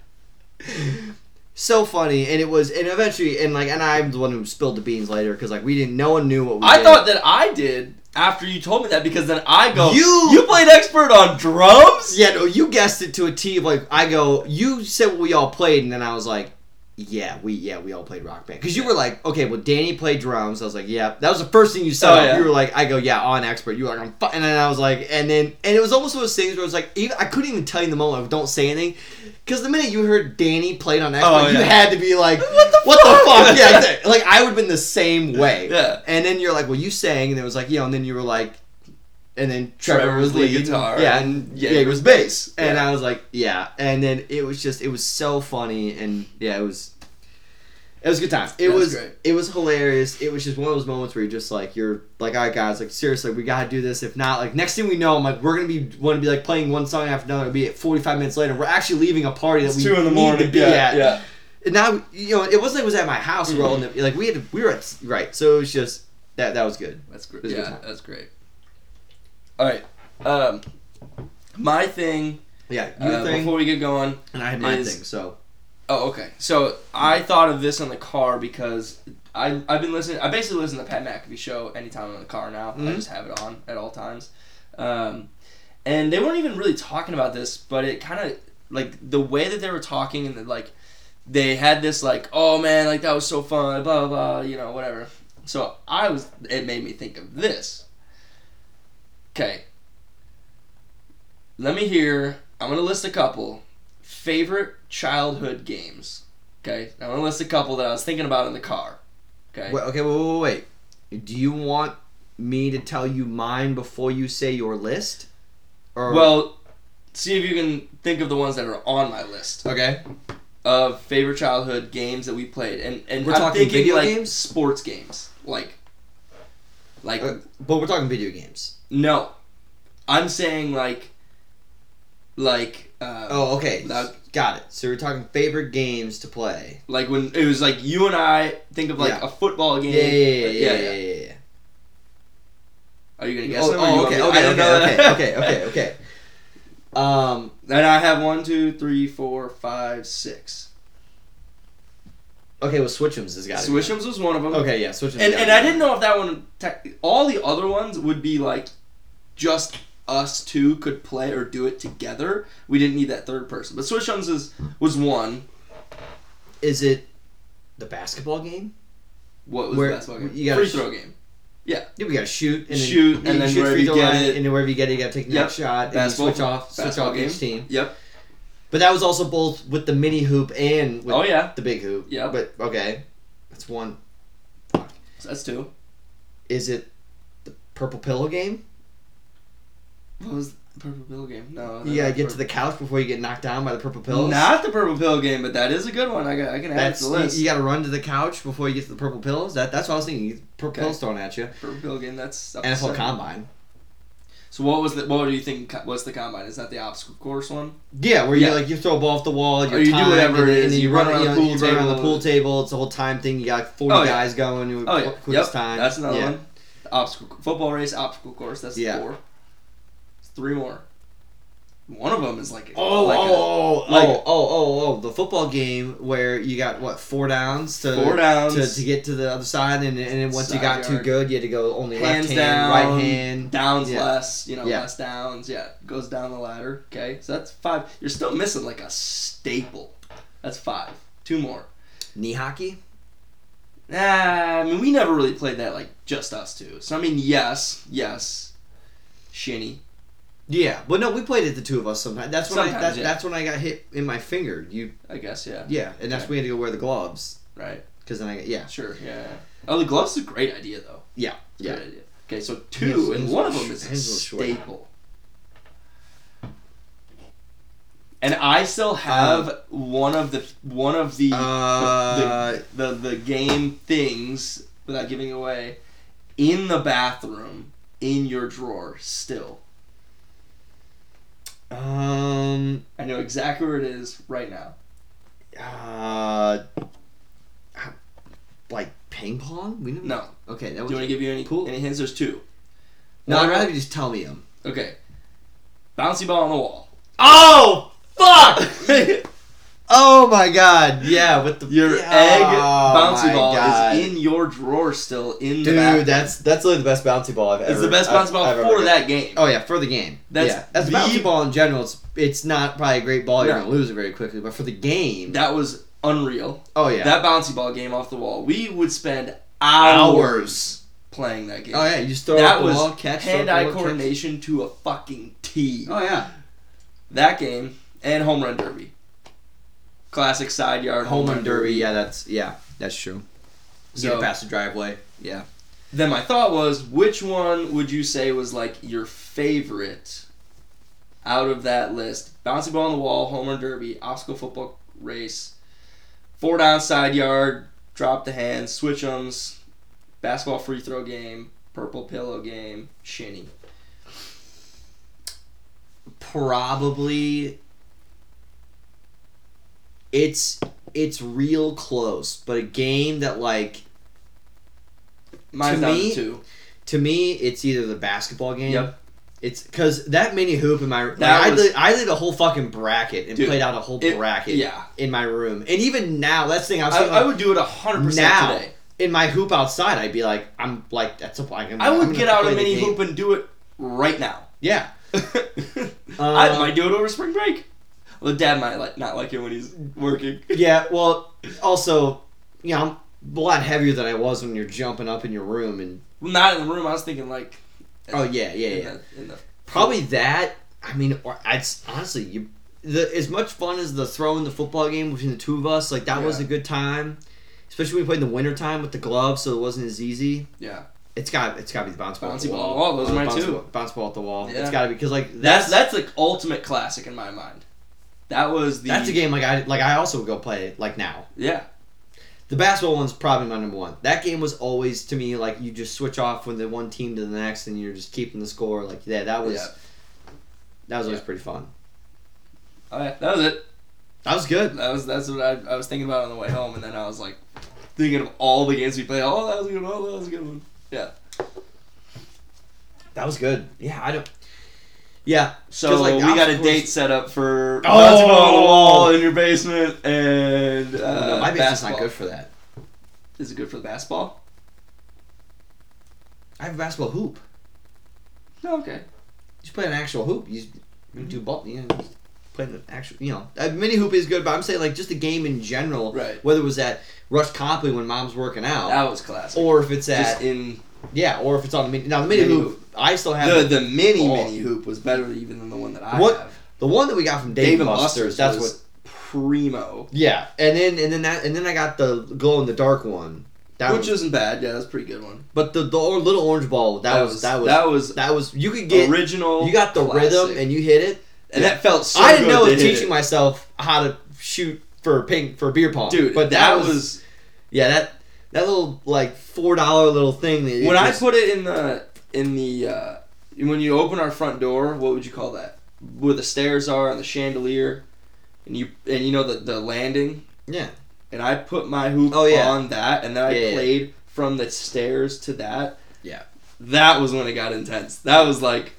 so funny, and it was, and eventually, and like, and I'm the one who spilled the beans later because like we didn't, no one knew what we. I did. thought that I did after you told me that because then I go, You- you played expert on drums? Yeah, no, you guessed it to a T. Of like, I go, you said what we all played, and then I was like, yeah, we yeah we all played rock band because you were like, okay, well Danny played drums. I was like, yeah, that was the first thing you said. Oh, yeah. You were like, I go, yeah, on expert. You were like, I'm, fu-. and then I was like, and then and it was almost one of those things where it was like, even I couldn't even tell you in the moment, like, don't say anything, because the minute you heard Danny played on expert, Oh, you had to be like, What the what fuck? the fuck? Yeah, like I would have been the same way. Yeah. And then you're like, well, you sang, and it was like, you know, and then you were like, and then Trevor, Trevor was was lead guitar, yeah, and and Jaeger Jaeger was bass, and Yeah. I was like, yeah, and then it was just, it was so funny, and yeah, it was, it was a good time. It That's was, great. it was hilarious. It was just one of those moments where you're just like, you're like, all right, guys, like seriously, we gotta do this. If not, like next thing we know, I'm like, we're gonna be want to be like playing one song after another. It'll be at 45 minutes later. We're actually leaving a party that It's we two in the need morning. to be yeah, at. yeah. And now you know it wasn't like it was at my house. We were all in the, like we had we were at right. So it was just that that was good. That's great. It was a good Yeah, that's great. All right. Um, my thing, Yeah, your uh, thing before we get going. and I had my is- thing. So Oh, okay. So I thought of this in the car because I I've been listening. I basically listen to Pat McAfee show anytime I'm in the car now. I Mhm. just have it on at all times. Um, and they weren't even really talking about this, but it kind of like the way that they were talking and the, like they had this like oh man like that was so fun blah blah blah you know whatever. So I was it made me think of this. Okay. Let me hear. I'm gonna list a couple favorite childhood games. Okay, I'm gonna list a couple that I was thinking about in the car. Okay. wait, okay, wait, wait, wait. Do you want me to tell you mine before you say your list? Or Well, see if you can think of the ones that are on my list okay. of favorite childhood games that we played, and and We're I'm talking thinking video like games? sports games, like like Uh, but we're talking video games. No, I'm saying like like uh, Oh, okay. Now- Got it. So we're talking favorite games to play. like when it was like you and I think of like Yeah. a football game. Yeah, yeah, yeah, like, yeah, yeah, yeah. yeah. Are you gonna guess Oh, them? oh, okay, okay, okay, okay, okay, okay. Um, Then I have one, two, three, four, five, six. okay, well, Switchums has got it. Swishums was one of them. Okay, yeah, Switchums. And and. I didn't know if that one. All the other ones would be like just us two could play or do it together. We didn't need that third person. But Swishums is was one. Is it the basketball game? What was Where- the basketball game? you gotta Free sh- throw game. Yeah, Yeah, we gotta shoot and Shoot, then, and then shoot wherever free you throw get line, it- and then wherever you get it, you gotta take the Yep. next shot and you Basketball- switch off, switch basketball off each team. Yep. But that was also both with the mini hoop and with oh yeah, the big hoop. Yep. But okay, that's one. so that's two. Is it the purple pillow game? What was the purple pill game? No. You gotta get to the couch before you get knocked down by the purple pills. Not the purple pill game, but that is a good one. I got. I can add That's it to the list. you, you got to run to the couch before you get to the purple pills. That that's what I was thinking. Purple Okay. pills thrown at you. Purple pill game. That's NFL seven. Combine. So what was the? What do you think? was the combine? Is that the obstacle course one? Yeah, where Yeah. you like you throw a ball off the wall, Or you're oh, you do whatever and, and then you you run run, around the pool run around the table. pool table. It's a whole time thing. You got like forty Oh, yeah. guys going. Oh yeah. quickest Yep. time. That's another yeah. one. Obstacle football race, obstacle course. That's Yeah. four. Three more. One of them is like Oh, like a- oh, oh, oh. like- oh, oh, oh, oh, the football game where you got what four downs to Four downs. to, to get to the other side, and, and then once you got too good, you had to go only hands left hand, down, right hand. downs Yeah. less, you know, Yeah. less downs. Yeah, goes down the ladder. Okay, so that's five. You're still missing like a staple. That's five. Two more. Knee hockey. Nah, I mean we never really played that like just us two. So I mean yes, yes, shinny. Yeah, but no, we played it the two of us sometimes. That's when I Sometimes, that's, yeah. that's when I got hit in my finger. You I guess yeah. yeah, and that's when we had to go wear the gloves Right. because then I got yeah Sure. Yeah. Oh, the gloves is a great idea though. yeah It's yeah. Great idea. Okay, so two, and one of them is a short. staple. And I still have one of the one of the Uh, the the game things without giving away in the bathroom in your drawer still. Um, I know exactly where it is right now. uh, like ping pong. We didn't- No. Okay, that Do you want to give you any Cool. any hints? There's two. no, I'd rather you just tell me them. Okay. Bouncy ball on the wall. Oh fuck! oh my god! Yeah, with the Your yeah, egg oh bouncy ball God. is in your drawer still in the Dude, that's that's literally the best bouncy ball I've ever. It's the best I've- bouncy ball I've for that game. Oh yeah, for the game. That's yeah. a the- bouncy ball in general, it's it's not probably a great ball. You're No. gonna lose it very quickly, but for the game, That was unreal. oh yeah, That bouncy ball game off the wall. We would spend hours, playing that game. Oh yeah, you just throw that the was ball, catch, throw up the hand-eye ball, catch. coordination to a fucking T. Oh yeah, That game and home run derby. Classic side yard home run derby. Yeah, that's yeah, that's true. So- Get past the driveway. Yeah. Then my thought was, which one would you say was like your favorite out of that list? Bouncy ball on the wall, home run derby, obstacle football race, four down side yard, drop the hands, switch 'ems, basketball free throw game, purple pillow game, shinny. Probably. It's it's real close, but a game that like Mine's To me, to to me it's either the basketball game. Yep. It's because that mini hoop in my like, I was- did I did a whole fucking bracket and Dude, played out a whole it- bracket Yeah. in my room, and even now that's the thing I was I. I would do it hundred percent Now, today. in my hoop outside, I'd be like, I'm like that's a I'm, I would get out a mini hoop and do it right now. Yeah. I Um, might do it over spring break. Well, dad might like not like it when he's working. Yeah, well, also, you know, I'm a lot heavier than I was when you're jumping up in your room, and Well, not in the room. I was thinking like. oh yeah, yeah, in yeah. The, in the, Probably that. I mean, or I'd honestly, you, the as much fun as the throwing the football game between the two of us, like that was a good time. Especially when we played in the wintertime with the gloves, so it wasn't as easy. yeah. It's got it's got to be the bounce ball. Bouncy ball at the wall, those are mine bounce too. Ball, bounce ball at the wall. Yeah. It's got to be because like That's that's that's the ultimate classic in my mind. That was the. that's a game like I like I also would go play like now. Yeah. The basketball one's probably my number one. That game was always to me like you just switch off from the one team to the next, and you're just keeping the score. Like yeah, that was Yeah. that was always Yeah. pretty fun. Oh yeah. That was it. That was good. That was that's what I, I was thinking about on the way home, and then I was like thinking of all the games we played. Oh, that was a good one. Oh, that was a good one. Yeah. That was good. Yeah, I don't. Yeah, So like, we got a date set up for Oh! bouncy ball on the wall in your basement, and uh, no, my basement's not good for that. Is it good for the basketball? I have a basketball hoop. No, okay. You just play an actual hoop. You, just, you do ball. You know, just play an actual. You know, a mini hoop is good, but I'm saying like just the game in general. Right. Whether it was at Rush Copley when mom's working out, That was classic. or if it's at Just in yeah, or if it's on the mini. Now the mini, Mini hoop, I still have the the mini Oh. mini hoop was better even than the one that I What- have. The one that we got from Dave, Dave Buster's. That's was what. primo, Yeah, and then and then that and then I got the glow in the dark one. That which was, isn't bad. Yeah, that's a pretty good one. but the the little orange ball that, was, that was that was that was you could get original. you got the classic. rhythm and you hit it. and that felt so. I didn't know was teaching it. myself how to shoot for ping for beer pong, dude. But that, was, yeah that that little like four dollar little thing. That when I put it in the in the uh, when you open our front door. What would you call that? Where the stairs are and the chandelier, and you and you know the the landing. yeah And I put my hoop Oh, yeah. on that, and then I Yeah, yeah. played from the stairs to that. Yeah. That was when it got intense. That was like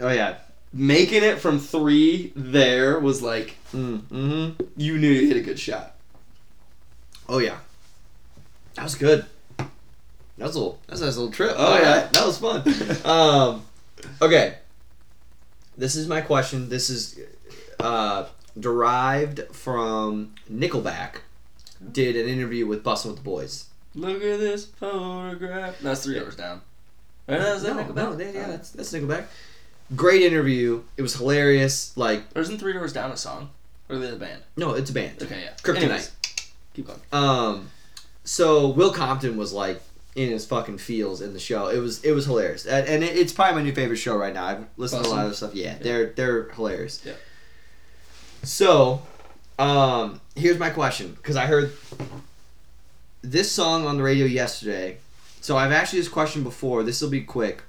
oh yeah making it from three. There was like mm, mm-hmm. you knew you hit a good shot. oh yeah that was good. That was a little that's a nice little trip. Oh, yeah. that was fun. um, okay, this is my question. This is uh, derived from Nickelback. Did an interview with Bussin' with the Boys. Look at this photograph. That's Three Doors Down. Right? Is that no, Nickelback? no, yeah, that's that's Nickelback. Great interview. It was hilarious. Like, Or isn't Three Doors Down a song? Or are they the band? no, it's a band. Okay, yeah. Kryptonite. Anyways, keep going. Um, so Will Compton was like in his fucking feels in the show. It was it was hilarious, and, and it, it's probably my new favorite show right now. I've listened to a lot of stuff. Yeah, they're they're hilarious. Yeah. So, um, here's my question because I heard this song on the radio yesterday. So I've asked you this question before. This will be quick.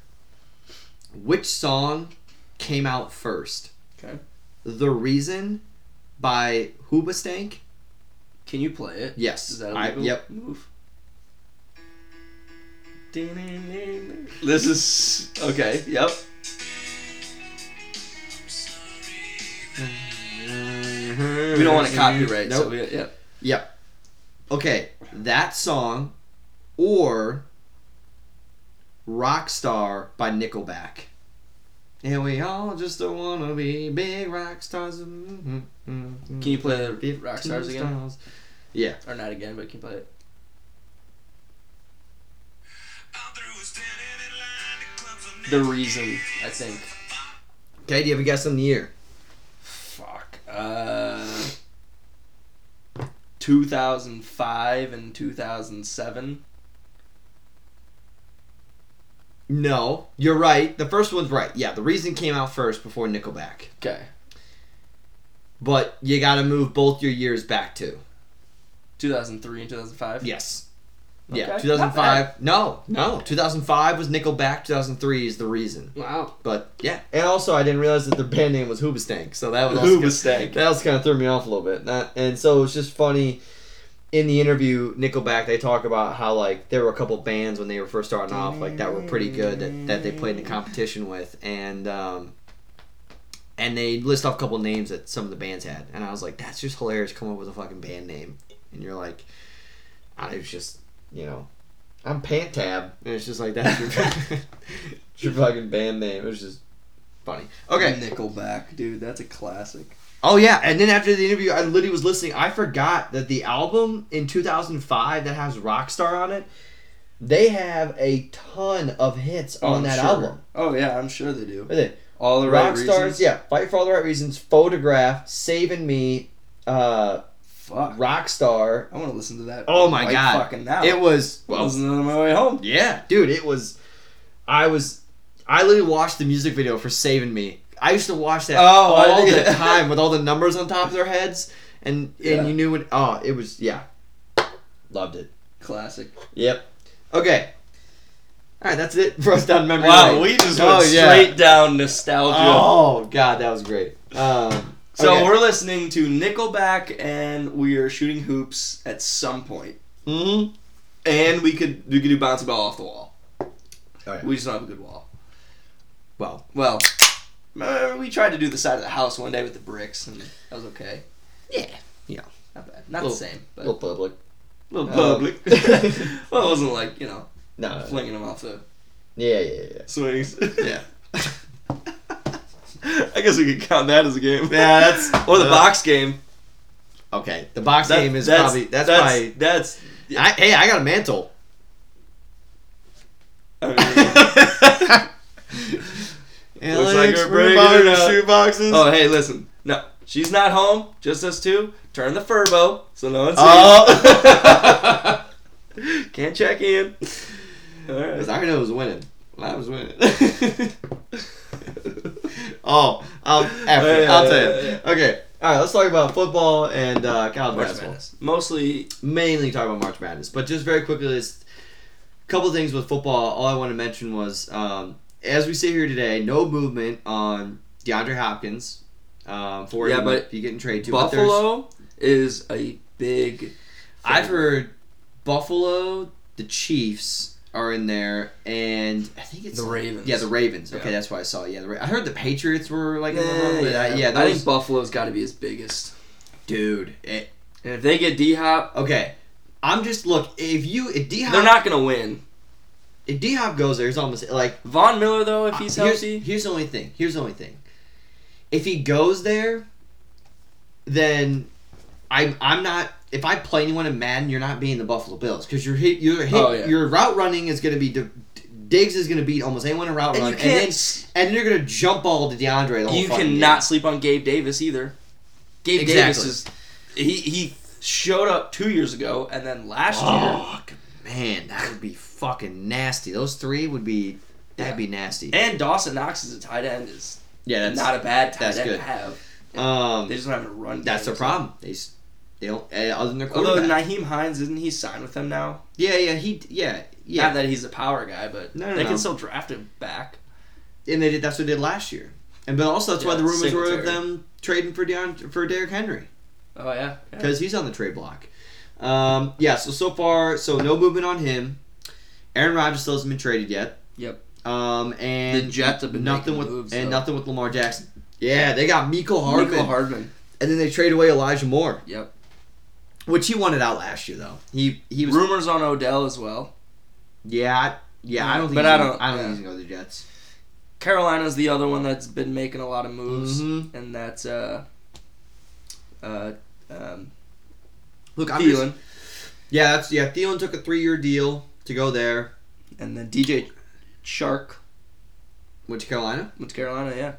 Which song came out first? Okay. The Reason by Hoobastank. Can you play it? Yes. Is that a I- legal yep. move? This is okay. Yep. Mm-hmm. We don't want to copyright. Nope. So we, yep. Yep. Okay, that song or Rockstar by Nickelback. And we all just don't wanna be big rock stars. Can Can you play the rock stars again? Yeah. Or not again, but you can play it? The reason I think. Okay, do you have a guess on the year? Fuck. Uh. 2005 and 2007. No, you're right. The first one's right. Yeah, the reason came out first before Nickelback. Okay. But you gotta move both your years back too. 2003 and 2005. Yes. Yeah, 2005. No, no. 2005 was Nickelback. 2003 is the reason. Wow. But yeah, and also I didn't realize that their band name was Hoobastank, so that was Hoobastank. That was kind of threw me off a little bit. That, and so it's just funny. In the interview, Nickelback, they talk about how like there were a couple bands when they were first starting off, like that were pretty good that, that they played in the competition with, and um, and they list off a couple names that some of the bands had, and I was like, that's just hilarious. Come up with a fucking band name, and you're like, I was just, you know, I'm Pant Tab, and it's just like that's your, your fucking band name. It was just funny. Okay, Nickelback, dude, that's a classic. Oh yeah, and then after the interview, I literally was listening. I forgot that the album in 2005 that has Rockstar on it, they have a ton of hits on I'm that sure. album. Oh yeah, I'm sure they do. At. All the right Rockstars, reasons. yeah, Fight for All the Right Reasons, Photograph, Saving Me, uh, Fuck. Rockstar. I want to listen to that. Oh my God. Fucking now. It was Well, listening on my way home. yeah, dude. It was. I was. I literally watched the music video for Saving Me. I used to watch that Oh, all the time with all the numbers on top of their heads, and Yeah. and you knew what. Oh, it was yeah. Loved it. Classic. Yep. Okay. All right, that's it for us down memory Wow, lane. we just Oh, went yeah. straight down nostalgia. Oh god, that was great. Um, So okay. we're listening to Nickelback, and we are shooting hoops at some point, Mhm. and we could we could do bouncy ball off the wall. Oh, yeah. We just don't have a good wall. Well, Well, uh, we tried to do the side of the house one day with the bricks, and that was okay. yeah, yeah, Not bad. Not Little- the same, but little public. a little um, public. well, it wasn't like you know No, flinging them off the yeah, yeah, yeah. swings. Yeah. I guess we could count that as a game. Yeah, that's- or the uh, box game. Okay, the box That- game is that's, probably that's, that's probably. that's. I, hey, I got a mantle. I mean, Looks like we're buying up. shoe boxes. Oh, hey, listen. No, she's not home. Just us two. Turn the furbo so no one sees. Oh. Can't check in. All Because right. I know who's winning. I was winning. Oh, I'll, after, Yeah, yeah, I'll tell you. Okay, all right. Let's talk about football and uh, college March basketball. Madness. Mostly, Mainly talk about March Madness, but just very quickly, a couple things with football. All I want to mention was, um, as we sit here today, no movement on DeAndre Hopkins. Um, for Yeah, him but you get in trade to Buffalo is a big. I've heard Buffalo, the Chiefs are in there, and I think it's The Ravens. Yeah, the Ravens. Okay, Yeah. that's why I saw. it. Yeah, the Ra- I heard the Patriots were like, in the Yeah, I- yeah, yeah, I those, think Buffalo's got to be his biggest. dude. It, And if they get D Hop, okay, I'm just look. If you if D they're not gonna win. if D Hop goes there, it's almost like Von Miller though, if uh, he's here's, healthy, Here's the only thing. Here's the only thing. If he goes there, then I'm I'm not. If I play anyone in Madden, you're not being the Buffalo Bills because your hit your hit Oh, yeah. your route running is going to be. D- Diggs is going to beat almost anyone in route and run, you and then can't. and then you're going to jump ball to DeAndre. The whole you cannot game. sleep on Gabe Davis either. Gabe Exactly. Davis is he he showed up two years ago, and then last year, Fuck, man, that would be fucking nasty. Those three would be that'd Yeah. be nasty. and Dawson Knox as a tight end is yeah, that's not a bad tight that's end good. to have. um, They just don't have a run. that's game, the problem. They s- they don't uh, other than their Although quarterback. Nyheim Hines isn't he signed with them now? yeah, yeah, he yeah yeah. Not that he's a power guy, but No, no, they no. can still draft him back. and they did. That's what they did last year. And but also that's why Yeah, the rumors were of Singletary. them trading for Deion for Derrick Henry Oh yeah, yeah. because he's on the trade block. Um, yeah. So so far, so no movement on him. Aaron Rodgers still hasn't been traded yet. Yep. Um, and The Jets have been nothing making with moves, and though. nothing with Lamar Jackson. Yeah, they got Miko Hardman, Nico Hardman. and then they trade away Elijah Moore, Yep. Which he wanted out last year though. He he was Rumors on Odell as well. yeah I- yeah. I don't think But he's I gonna- don't- I don't yeah. think he's gonna go to the Jets. Carolina's the other one that's been making a lot of moves, Mhm. and that's uh, uh, um, Look, I'm just- Thielen, yeah, that's yeah. Thielen took a three year deal to go there. and then DJ Chark Went to Carolina. went to Carolina. Yeah,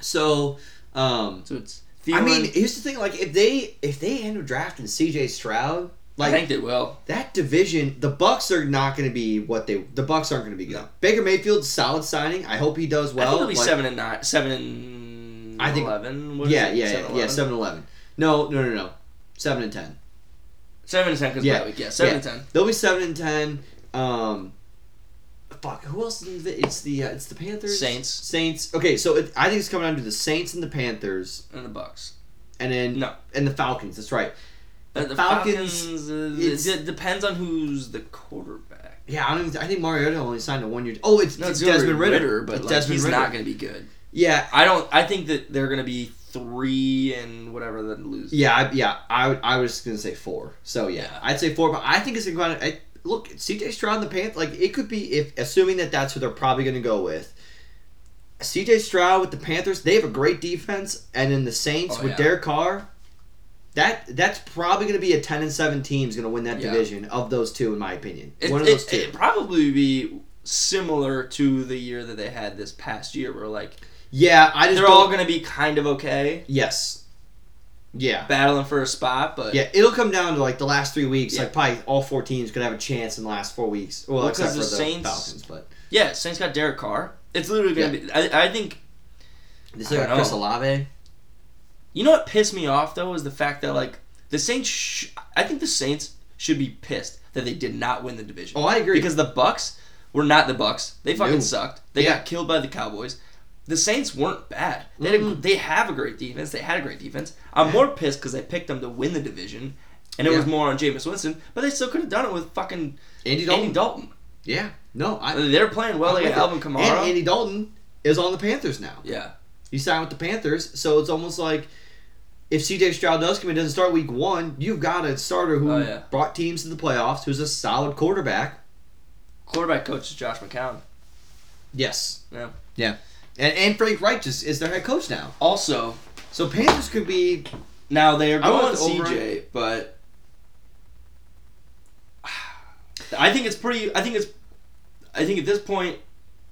So, um, so it's Thielen. I mean, here's the thing: like, if they if they end up drafting C.J. Stroud, like I think they will. that division, the Bucs are not going to be what they. The Bucs aren't going to be good. No. Baker Mayfield's solid signing. I hope he does well. I think it'll be like- seven and nine, seven and I think- eleven. What Yeah, yeah, Seven, yeah, yeah. 11? Seven eleven. No, no, no, no. Seven and ten. seven and ten because Yeah. week. Yeah, seven Yeah. and ten. They'll be seven and ten. Um, fuck. Who else? Is it? It's the uh, it's the Panthers. Saints. Saints. Okay, so it, I think it's coming down to the Saints and the Panthers, And the Bucs. and then No. and the Falcons. That's right. The, the Falcons, Falcons. uh, it depends on who's the quarterback. Yeah, I don't. Even, I think Mariota only signed a one year. Oh, it's, No, it's it's Desmond Ridder. but It's like, Desmond he's Ridder. not going to be good. Yeah, I don't. I think that they're going to be three and whatever then lose. yeah, I, yeah. I I was gonna say four. So yeah, Yeah. I'd say four. But I think it's going to. Look, C.J. Stroud and the Panthers. Like it could be if assuming that that's who they're probably going to go with. C.J. Stroud with the Panthers, they have a great defense, and then the Saints Oh, with yeah. Derek Carr. That that's probably going to be a ten and seven team is going to win that Yeah. division of those two, in my opinion. It, One of it, those two. it'd probably be similar to the year that they had this past year, where like yeah, I just they're all going to be kind of okay, yes, yeah. battling for a spot, but Yeah, it'll come down to like the last three weeks. Yeah. Like probably all four teams could have a chance in the last four weeks. Well, Well, except for the Saints- Falcons, but yeah, Saints got Derek Carr. It's literally going to be. I, I think they I still don't Chris. Olave. You know what pissed me off though is the fact that like the Saints. Sh- I think the Saints should be pissed that they did not win the division Oh, I agree. because the Bucs were not the Bucs. They fucking No. sucked. They Yeah. got killed by the Cowboys. The Saints weren't bad. They had a, Mm. they have a great defense. They had a great defense. I'm more pissed because I picked them to win the division, and it was more on Jameis Winston. But they still could have done it with fucking Andy Dalton. Andy Dalton. Yeah, no, I. They're playing well. They got Alvin. Kamara. And Andy Dalton is on the Panthers now. yeah, He signed with the Panthers, so it's almost like if C.J. Stroud does come in, doesn't start week one, you've got a starter who Oh, yeah. brought teams to the playoffs, who's a solid quarterback. quarterback coach is Josh McCown. Yes. Yeah. Yeah. And, and Frank Reich just is their head coach now. Also, So Panthers could be Now they are I going want the over- CJ, but I think it's pretty. I think it's. I think at this point,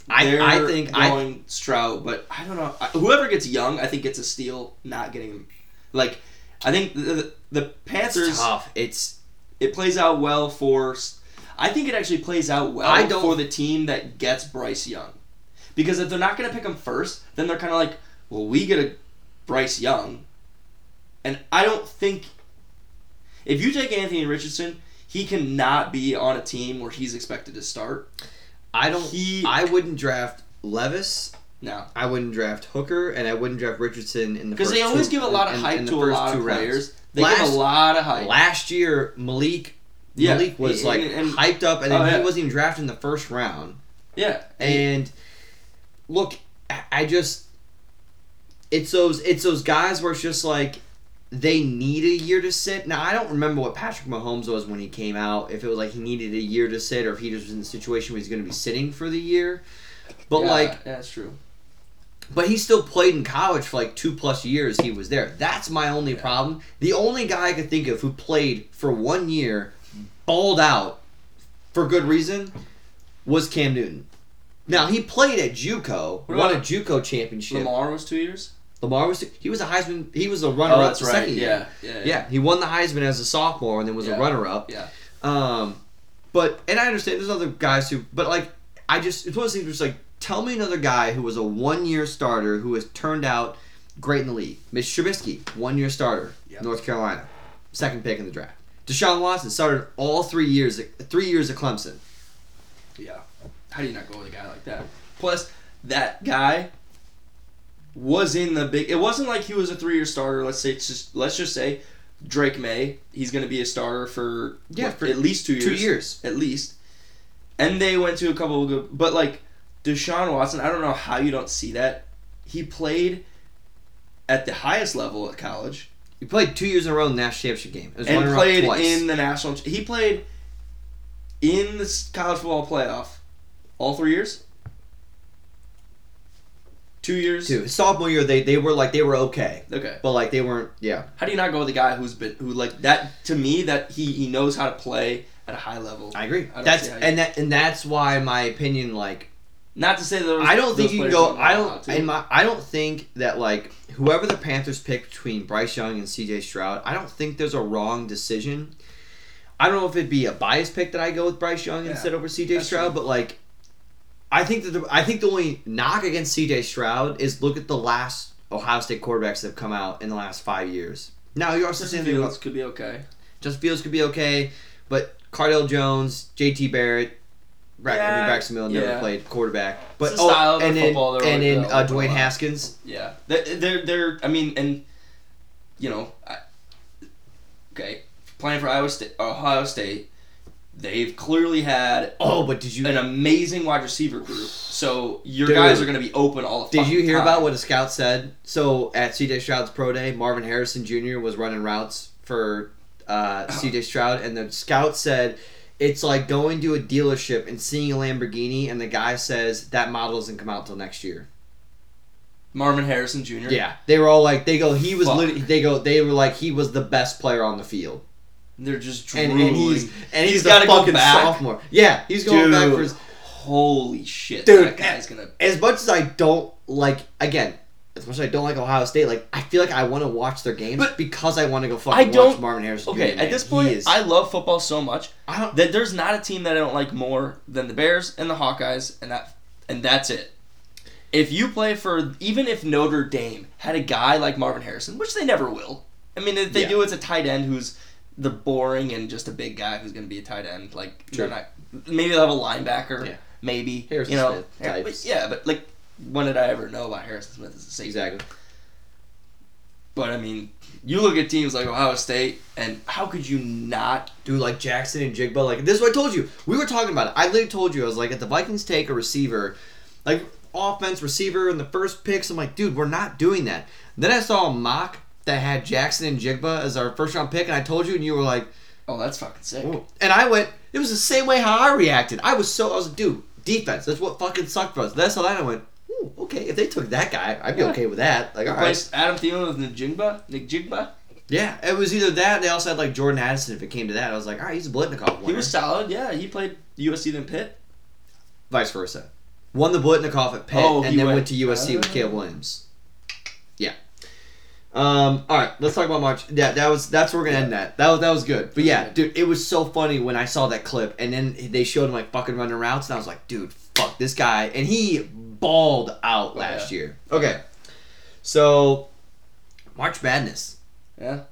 I, They're I think I going Stroud, but I don't know. I- Whoever gets young, I think gets a steal. Not getting him, like, I think the, the, the Panthers. it's tough. It's It plays out well for. I think it actually plays out well I don't- for the team that gets Bryce Young, because if they're not going to pick him first, then they're kind of like, well, we get a Bryce Young, and I don't think. If you take Anthony Richardson, he cannot be on a team where he's expected to start. I don't. He I wouldn't draft Levis. no. I wouldn't draft Hooker, and I wouldn't draft Richardson in the Because they always two- give a lot of in- hype in the to a lot two of rounds. players. They Last- give a lot of hype. Last year, Malik Yeah, Malik was and- like and- hyped up, and then Oh, yeah. he wasn't even drafted in the first round. yeah, And look, I- just it's those it's those guys where it's just like they need a year to sit. Now I don't remember what Patrick Mahomes was when he came out. If it was like he needed a year to sit, or if he just was in a situation where he's going to be sitting for the year. But yeah, like, yeah, that's true. but he still played in college for like two plus years. He was there. That's my only Yeah. problem. The only guy I could think of who played for one year, balled out for good reason, was Cam Newton. Now he played at JUCO, What won a JUCO championship. Lamar, was two years. Lamar was two, he was a Heisman. He was a runner Oh, up that's right. second year. Yeah, yeah, Yeah, he won the Heisman as a sophomore and then was Yeah. a runner up. Yeah. Um, but and I understand there's other guys who, but like I just it's one of those things where it's like tell me another guy who was a one year starter who has turned out great in the league. Mitch Trubisky, one year starter, Yep. North Carolina, second pick in the draft. Deshaun Watson started all three years three years at Clemson. Yeah. How do you not go with a guy like that? Plus, that guy was in the big. It wasn't like he was a three-year starter. Let's say just let's just say Drake Maye. He's going to be a starter for Yeah, what, for at least two years. Two years. at least. And they went to a couple of good, but like Deshaun Watson, I don't know how you don't see that. He played at the highest level at college He played two years in a row in the national championship game. It was and played in the national. He played in the college football playoff all three years. Two years. two. Sophomore year they, they were like they were okay. Okay. But like they weren't yeah. How do you not go with a guy who's been who like that? To me, that he he knows how to play at a high level. I agree. I that's see how you- and that and that's why my opinion like Not to say that those, I don't think you can go. I don't. In my, I don't think that like whoever the Panthers pick between Bryce Young and C.J. Stroud, I don't think there's a wrong decision. I don't know if it'd be a biased pick that I go with Bryce Young Yeah, instead over C.J. Stroud, but like, I think that the, I think the only knock against C.J. Stroud is look at the last Ohio State quarterbacks that have come out in the last five years. Now you're also Justin saying Fields could be okay. Justin Fields could be okay, but Cardale Jones, J.T. Barrett, Brack, I mean, Yeah, Braxton Miller never yeah. played quarterback. But It's the style of and their then and always- then uh, Dwayne. Haskins. Yeah, they're they're, they're I mean, and you know, I, okay, playing for Iowa State, Ohio State, they've clearly had Oh, but did you an amazing wide receiver group. So your Dude. guys are going to be open all the. did you hear time. about what a scout said? So at C.J. Stroud's pro day, Marvin Harrison Jr. was running routes for uh, Oh. C.J. Stroud, and the scout said. It's like going to a dealership and seeing a Lamborghini, and the guy says that model doesn't come out till next year. Marvin Harrison Jr.? Yeah, they were all like, they go, he was, Fuck. lit- they go, they were like, he was the best player on the field. They're just and, drooling. and he's and he's, He's the gotta go fucking back? sophomore. Yeah, he's going back for his. holy shit, Dude, That guy's gonna. As much as I don't like, again, as much as I don't like Ohio State, like I feel like I want to watch their games, But because I want to go fucking I watch don't- Marvin Harrison. Okay, at this point, is- I love football so much I don't. that there's not a team that I don't like more than the Bears and the Hawkeyes, and that and that's it. If you play for even if Notre Dame had a guy like Marvin Harrison, which they never will. I mean, if they Yeah. do, it's a tight end who's the boring and just a big guy who's going to be a tight end. Like True. they're not. Maybe they'll have a linebacker. Yeah. Maybe Harrison you know. Smith yeah, but, types. yeah, but like, when did I ever know about Harrison Smith as a safety? exactly. But I mean, you look at teams like Ohio State, and how could you not? do like Jaxon Njigba, like this is what I told you. We were talking about it. I literally told you I was like, if the Vikings take a receiver, like offense receiver in the first picks, I'm like, dude, we're not doing that. Then I saw a mock that had Jaxon Njigba as our first round pick, and I told you, and you were like, Oh, that's fucking sick. Whoa. And I went, it was the same way how I reacted. I was so, I was like, dude, defense, that's what fucking sucked for us. That's how that I went, Ooh, okay, if they took that guy, I'd be Yeah. okay with that. Like, all right. Replace Adam Thielen with Njigba? Jigba. Yeah, it was either that, they also had like Jordan Addison if it came to that. I was like, all right, he's a Biletnikoff winner. He was solid, yeah. He played USC then Pitt. Vice versa. Won the Biletnikoff at Pitt, Oh, and then went- went to USC with Oh. Caleb Williams. Um. All right. Let's talk about March. Yeah, that was that's where we're gonna end that. That was that was good. But yeah, dude, it was so funny when I saw that clip, and then they showed him like fucking running routes, and I was like, dude, fuck this guy, and he balled out Oh, last yeah. year. Okay. So, March Madness. Yeah.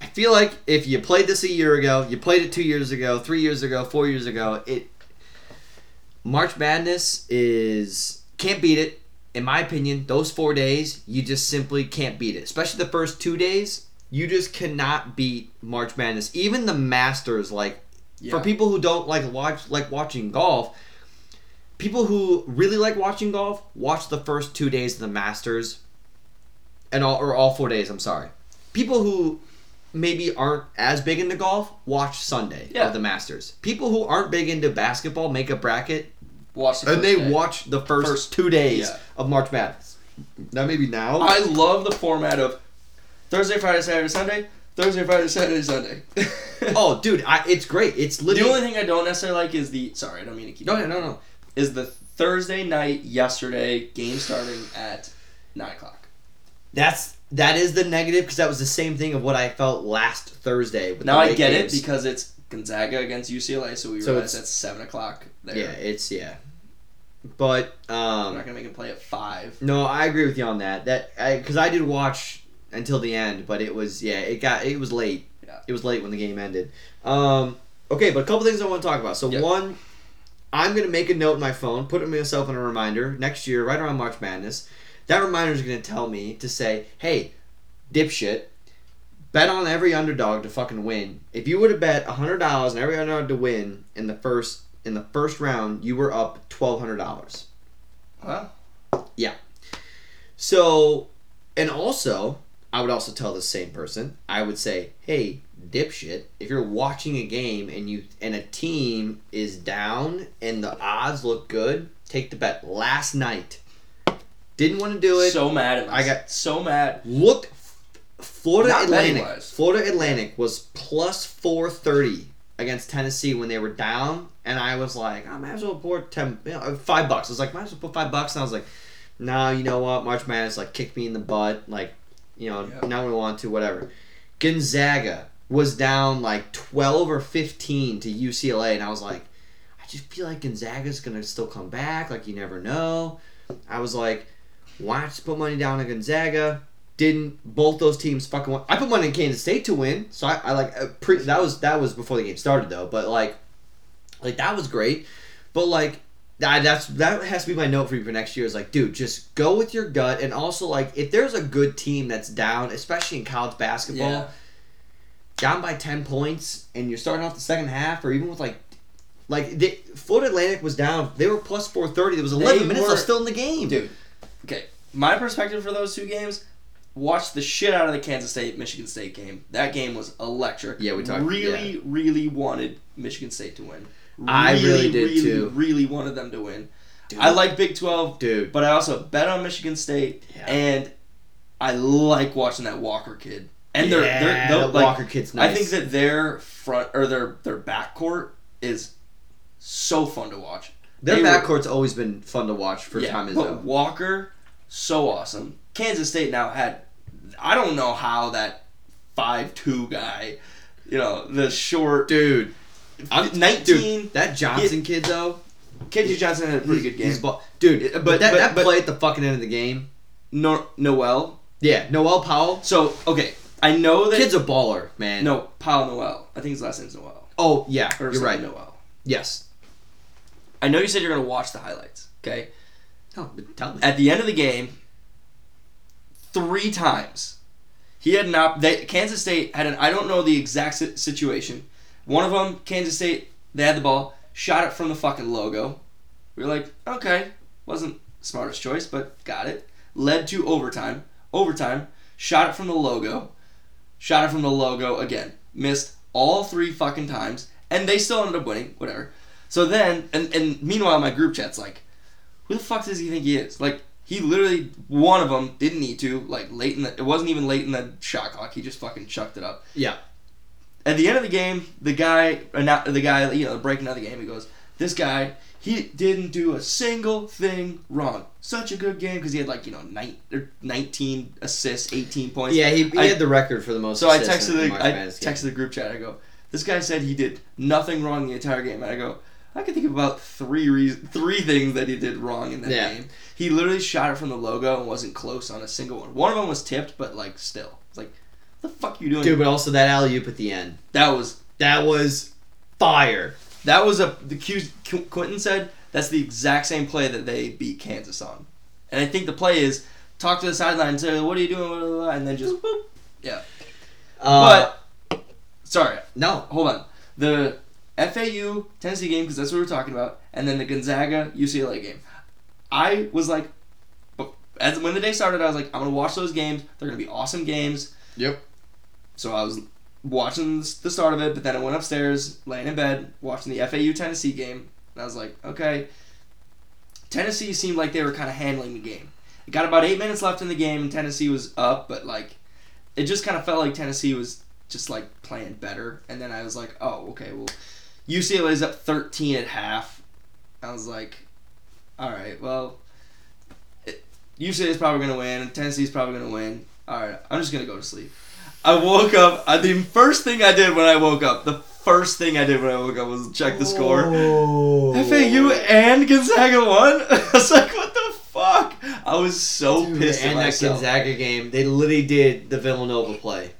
I feel like if you played this a year ago, you played it two years ago, three years ago, four years ago, it March Madness is can't beat it. In my opinion, those four days, you just simply can't beat it. Especially the first two days, you just cannot beat March Madness. Even the Masters, like Yeah. for people who don't like watch like watching golf, people who really like watching golf watch the first two days of the Masters, and all or all four days. I'm sorry. People who maybe aren't as big into golf watch Sunday Yeah. of the Masters. People who aren't big into basketball make a bracket Watch the and they day. watch the first, First- two days yeah. of March Madness. Now maybe now. I love the format of Thursday, Friday, Saturday, Sunday. Thursday, Friday, Saturday, Sunday. oh, dude, I, it's great. It's literally the only thing I don't necessarily like is the. Sorry, I don't mean to keep. no, no, no, no. Is the Thursday night yesterday game starting at nine o'clock? That's that is the negative because that was the same thing of what I felt last Thursday. With Now I get games. it because it's Gonzaga against UCLA, so we So realize that's seven o'clock there. yeah, it's yeah, but um, I'm not gonna make him play at five. no, I agree with you on that. That because I, did watch until the end, but it was yeah, it got it was late. Yeah. It was late when the game ended. Um, okay, but a couple things I want to talk about. So Yeah. one, I'm gonna make a note in my phone, put myself in a reminder next year, right around March Madness. That reminder is gonna tell me to say, hey, dipshit. Bet on every underdog to fucking win. If you would have bet hundred dollars on every underdog to win in the first in the first round, you were up twelve hundred dollars. Well, So, and also, I would also tell the same person, I would say, hey, dipshit, if you're watching a game and you and a team is down and the odds look good, take the bet. Last night, didn't want to do it. so mad at I got- so mad. Looked, Florida Not Atlantic. Florida Atlantic was plus four thirty against Tennessee when they were down, and I was like, I might as well put ten, you know, five bucks. I was like, might as well put five bucks, and I was like, nah, you know what? March Madness like kicked me in the butt, like, you know, Yeah. now we want to whatever. Gonzaga was down like twelve or fifteen to UCLA, and I was like, I just feel like Gonzaga's gonna still come back. Like you never know. I was like, why not just put money down on Gonzaga? Didn't both those teams fucking win? I put money in Kansas State to win, so I, I like uh, pre, that was that was before the game started though. But like, like that was great. But like that that's that has to be my note for you for next year. Is like, dude, just go with your gut, and also like if there's a good team that's down, especially in college basketball, Yeah. down by ten points, and you're starting off the second half, or even with like. Like they, Florida Atlantic was down, they were plus four thirty. There was eleven They minutes were- left still in the game. Dude, okay. My perspective for those two games, watch the shit out of the Kansas State Michigan State game. That game was electric. Yeah, we talked- Really, really wanted Michigan State to win. I really did, really, too. Really wanted them to win. Dude. I like Big Twelve, dude. but I also bet on Michigan State, Yeah. and I like watching that Walker kid. And they're, yeah, they're, they're that like, Walker kid's nice. I think that their front or their their backcourt is so fun to watch. their they were- backcourt's always been fun to watch for yeah, time but Izzo. Walker, so awesome. Kansas State now had, I don't know how that five two guy, you know, the short Dude, I'm, nineteen. dude, that Johnson kid though, KJ Johnson had a pretty good game. Ball, dude, But- but that, but- that but- play at the fucking end of the game. no, Noel. Yeah, Noel Powell, So okay, I know that kid's a baller, man. no Powell Noel. I think his last name's Noel. oh yeah, Or you're right. Noel. Yes. I know you said you're gonna watch the highlights. Okay. Oh, but tell me. At the end of the game, three times, he had not. They, Kansas State had an. I don't know the exact situation. One of them, Kansas State, they had the ball, shot it from the fucking logo. We were like, okay, wasn't smartest choice, but got it. Led to overtime. Overtime, shot it from the logo, shot it from the logo again. Missed all three fucking times, and they still ended up winning. Whatever. So then, and, and meanwhile, my group chat's like, who the fuck does he think he is? Like, he literally, one of them didn't need to, like, late in the, it wasn't even late in the shot clock. He just fucking chucked it up. Yeah. At the end of the game, the guy, the guy, you know, breaking out the game, he goes, this guy, He didn't do a single thing wrong. Such a good game because he had like you know nine, er, 19 assists, 18 points. Yeah, he, he I- had the record for the most. So I texted a the I texted the group chat. I go, this guy said he did nothing wrong the entire game, and I go, I can think of about three reasons, three things that he did wrong in that Yeah. game. He literally shot it from the logo and wasn't close on a single one. One of them was tipped, but like still, it's like, the fuck you doing? Dude, but also that alley oop at the end. that was That was fire. that was a the Q, Quentin said that's the exact same play that they beat Kansas on, and I think the play is talk to the sideline and say, what are you doing, blah, blah, blah, and then just boop. Yeah, Uh, but sorry, no, hold on. The FAU Tennessee game because that's what we're talking about, and then the Gonzaga UCLA game. I was like, but as when the day started, I was like, I'm gonna watch those games. They're gonna be awesome games. Yep. So I was watching the start of it, but then I went upstairs, laying in bed, watching the FAU Tennessee game, and I was like, okay. Tennessee seemed like they were kind of handling the game. It got about eight minutes left in the game, and Tennessee was up, but like, it just kind of felt like Tennessee was just like playing better. And then I was like, oh, okay, well, UCLA's up 13 at half. I was like, all right, well, it, UCLA's probably gonna win, and Tennessee's probably gonna win. All right, I'm just gonna go to sleep. I woke up. I, the first thing I did when I woke up, the first thing I did when I woke up was check the score. Oh. FAU and Gonzaga won. I was like, what the fuck? I was so Dude, pissed at and that myself. Gonzaga game, they literally did the Villanova play.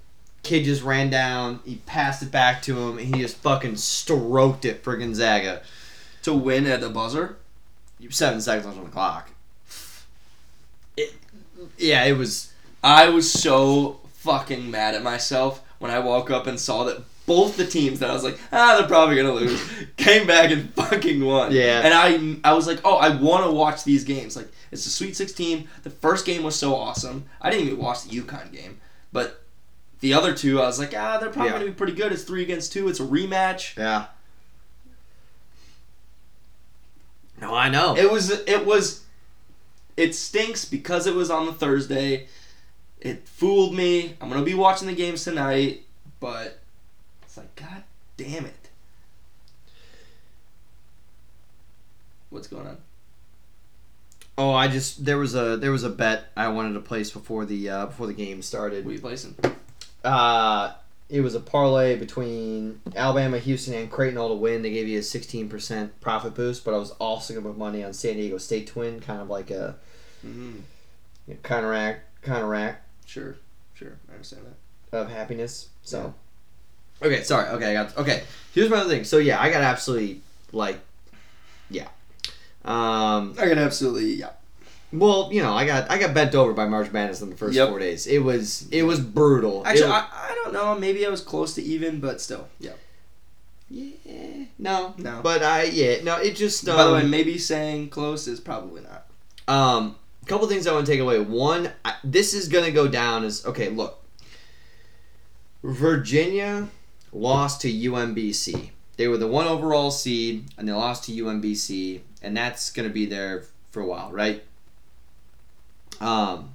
Kid just ran down, he passed it back to him, and he just fucking stroked it for Gonzaga. to win at the buzzer. Seven seconds on the clock. It, yeah, it was. I was so fucking mad at myself when I woke up and saw that both the teams that I was like, ah, they're probably gonna lose, came back and fucking won. Yeah. And I, I was like, oh, I want to watch these games. Like, it's the Sweet 16. The first game was so awesome. I didn't even watch the UConn game, but the other two, I was like, ah, they're probably Yeah. gonna be pretty good. It's three against two. It's a rematch. Yeah. No, I know. It was it was it stinks because it was on the Thursday. It fooled me. I'm gonna be watching the games tonight, but it's like God damn it. What's going on? oh, I just there was a there was a bet I wanted to place before the uh, before the game started. What are you placing? Uh, it was a parlay between Alabama, Houston, and Creighton all to win. They gave you a 16% profit boost, but I was also going to put money on San Diego State to win, kind of like a Mm-hmm. you know, counteract, counteract Sure, sure, I understand that. of happiness. So, okay, sorry. Okay, I got. Okay, here's my other thing. So yeah, I got absolutely like, yeah. Um, I got absolutely yeah. well, you know, I got I got bent over by March Madness in the first Yep. four days. It was it was brutal. Actually, I, I don't know. Maybe I was close to even, but still, yeah. yeah, no, No. but I yeah, no, it just. Um, By the way, maybe saying close is probably not. Um, couple things I want to take away. One, I, this is going to go down as okay. Look, Virginia lost to UMBC. They were the one overall seed, and they lost to UMBC, and that's going to be there for a while, right? Um,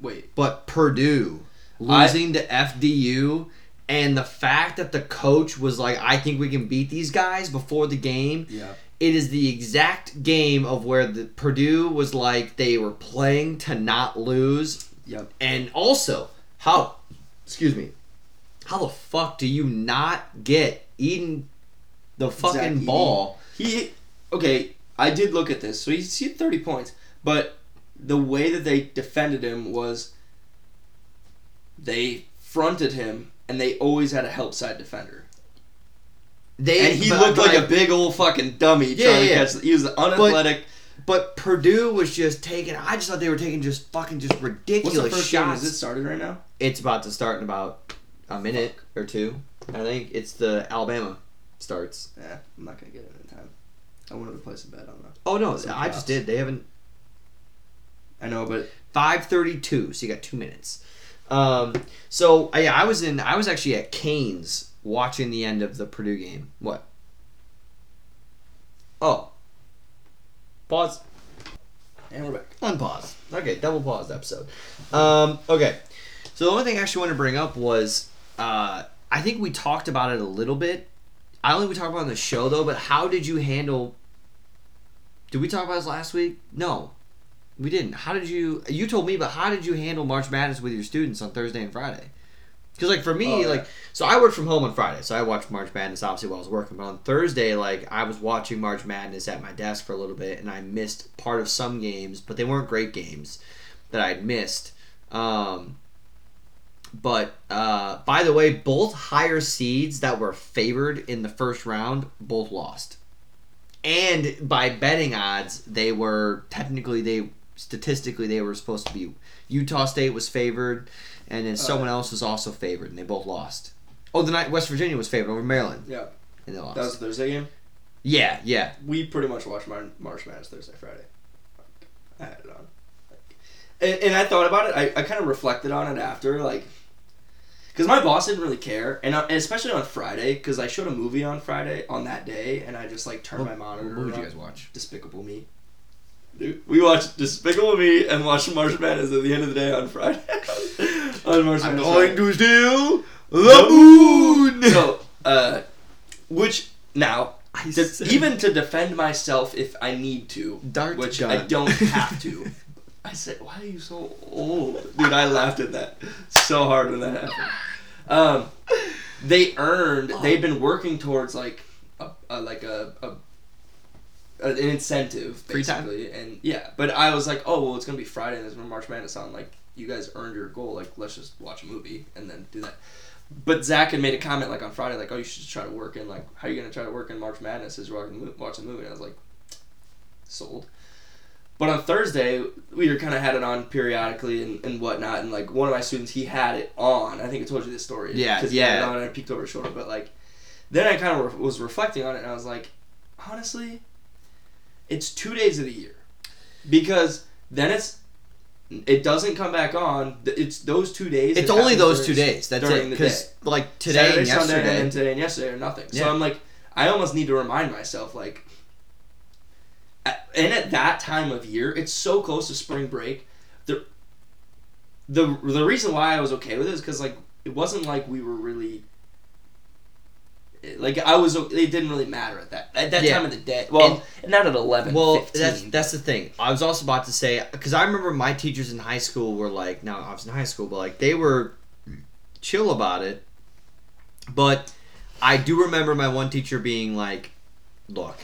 Wait, but Purdue I- losing to FDU. And the fact that the coach was like, I think we can beat these guys before the game, yeah. It is the exact game of where the Purdue was like they were playing to not lose, Yep. and also how, excuse me, how the fuck do you not get Edey the fucking ball? He okay. I did look at this. So he's he had thirty points, but the way that they defended him was they fronted him, and they always had a help side defender, They and he but- looked like but- a big old fucking dummy Yeah, trying yeah. to catch. He was unathletic. But Purdue was just taking. I just thought they were taking just fucking just ridiculous What's the first game? Is it started right now? It's about to start in about a minute or two. I think it's the Alabama starts. Yeah, I'm not gonna get it in time. I wanted to place a bet on that. Oh no, I just did. They haven't I know, but Five thirty-two. So you got two minutes. Um, so uh, yeah, I was in. I was actually at Canes watching the end of the Purdue game. What? Oh. Pause. and we're back. Unpause. Okay, double paused episode. Um, okay. So the only thing I actually wanted to bring up was uh, I think we talked about it a little bit. I don't think we talked about it on the show though, but how did you handle? Did we talk about this last week? No, we didn't. How did you? You told me, but how did you handle March Madness with your students on Thursday and Friday? Because like for me, Oh, yeah. like so I worked from home on Friday, so I watched March Madness obviously while I was working. But on Thursday, like I was watching March Madness at my desk for a little bit, and I missed part of some games, but they weren't great games that I'd missed. Um, but uh, by the way, both higher seeds that were favored in the first round both lost, and by betting odds, they were technically they statistically they were supposed to be. Utah State was favored, and then someone else was also favored, and they both lost. Oh, the night West Virginia was favored over Maryland, Yeah, and they lost. that was the Thursday game. yeah, yeah. We pretty much watched Mar- March Madness Thursday, Friday. I had it on, and, and I thought about it. I, I kind of reflected on it after, like, because my boss didn't really care, and, uh, and especially on Friday, because I showed a movie on Friday on that day, and I just like turned my monitor. What would you on. guys watch? Despicable Me. We watched Despicable Me and watched March Madness at the end of the day on Friday. on March I'm going to steal the moon. So, uh, which now, I to- said- even to defend myself if I need to, Dart which gun. I don't have to. I said, "Why are you so old, dude?" I laughed at that so hard when that happened. Um, they earned. They'd been working towards like a, a like a, a an incentive basically, and yeah. But I was like, "Oh well, it's gonna be Friday, and there's no March Madness on. Like, you guys earned your goal. Like, let's just watch a movie and then do that." But Zach had made a comment like on Friday, like, "Oh, you should just try to work in like, how are you gonna try to work in March Madness as you're watching the the movie?" And I was like, "Sold." But on Thursday, we were kind of had it on periodically and, and whatnot, and like one of my students, he had it on. I think I told you this story. Yeah, 'cause he had it yeah. on and I peeked over his shoulder. But like, then I kind of re- was reflecting on it, and I was like, honestly, it's two days of the year, because then it's it doesn't come back on. It's those two days. It's only those two days. That's it. Because like today Saturday, and Sunday, yesterday. and today and yesterday are nothing. So I'm like, I almost need to remind myself, like, at- and at that time of year, it's so close to spring break. The the the reason why I was okay with it is because like it wasn't like we were really. Like I was, it didn't really matter at that at that Yeah. time of the day. Well, not at eleven. Well, 15, that's that's the thing. I was also about to say because I remember my teachers in high school were like, now I was in high school, but like they were chill about it. But I do remember my one teacher being like, "Look,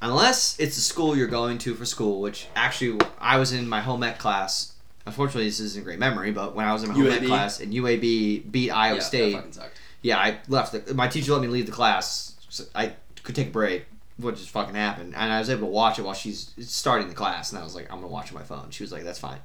unless it's a school you're going to for school, which actually I was in my home ec class. Unfortunately, this isn't a great memory, but when I was in my home ec class and UAB beat Iowa yeah, State. Yeah, I left. The, my teacher let me leave the class. So I could take a break, which just fucking happened, and I was able to watch it while she's starting the class. And I was like, I'm gonna watch it on my phone. She was like, That's fine.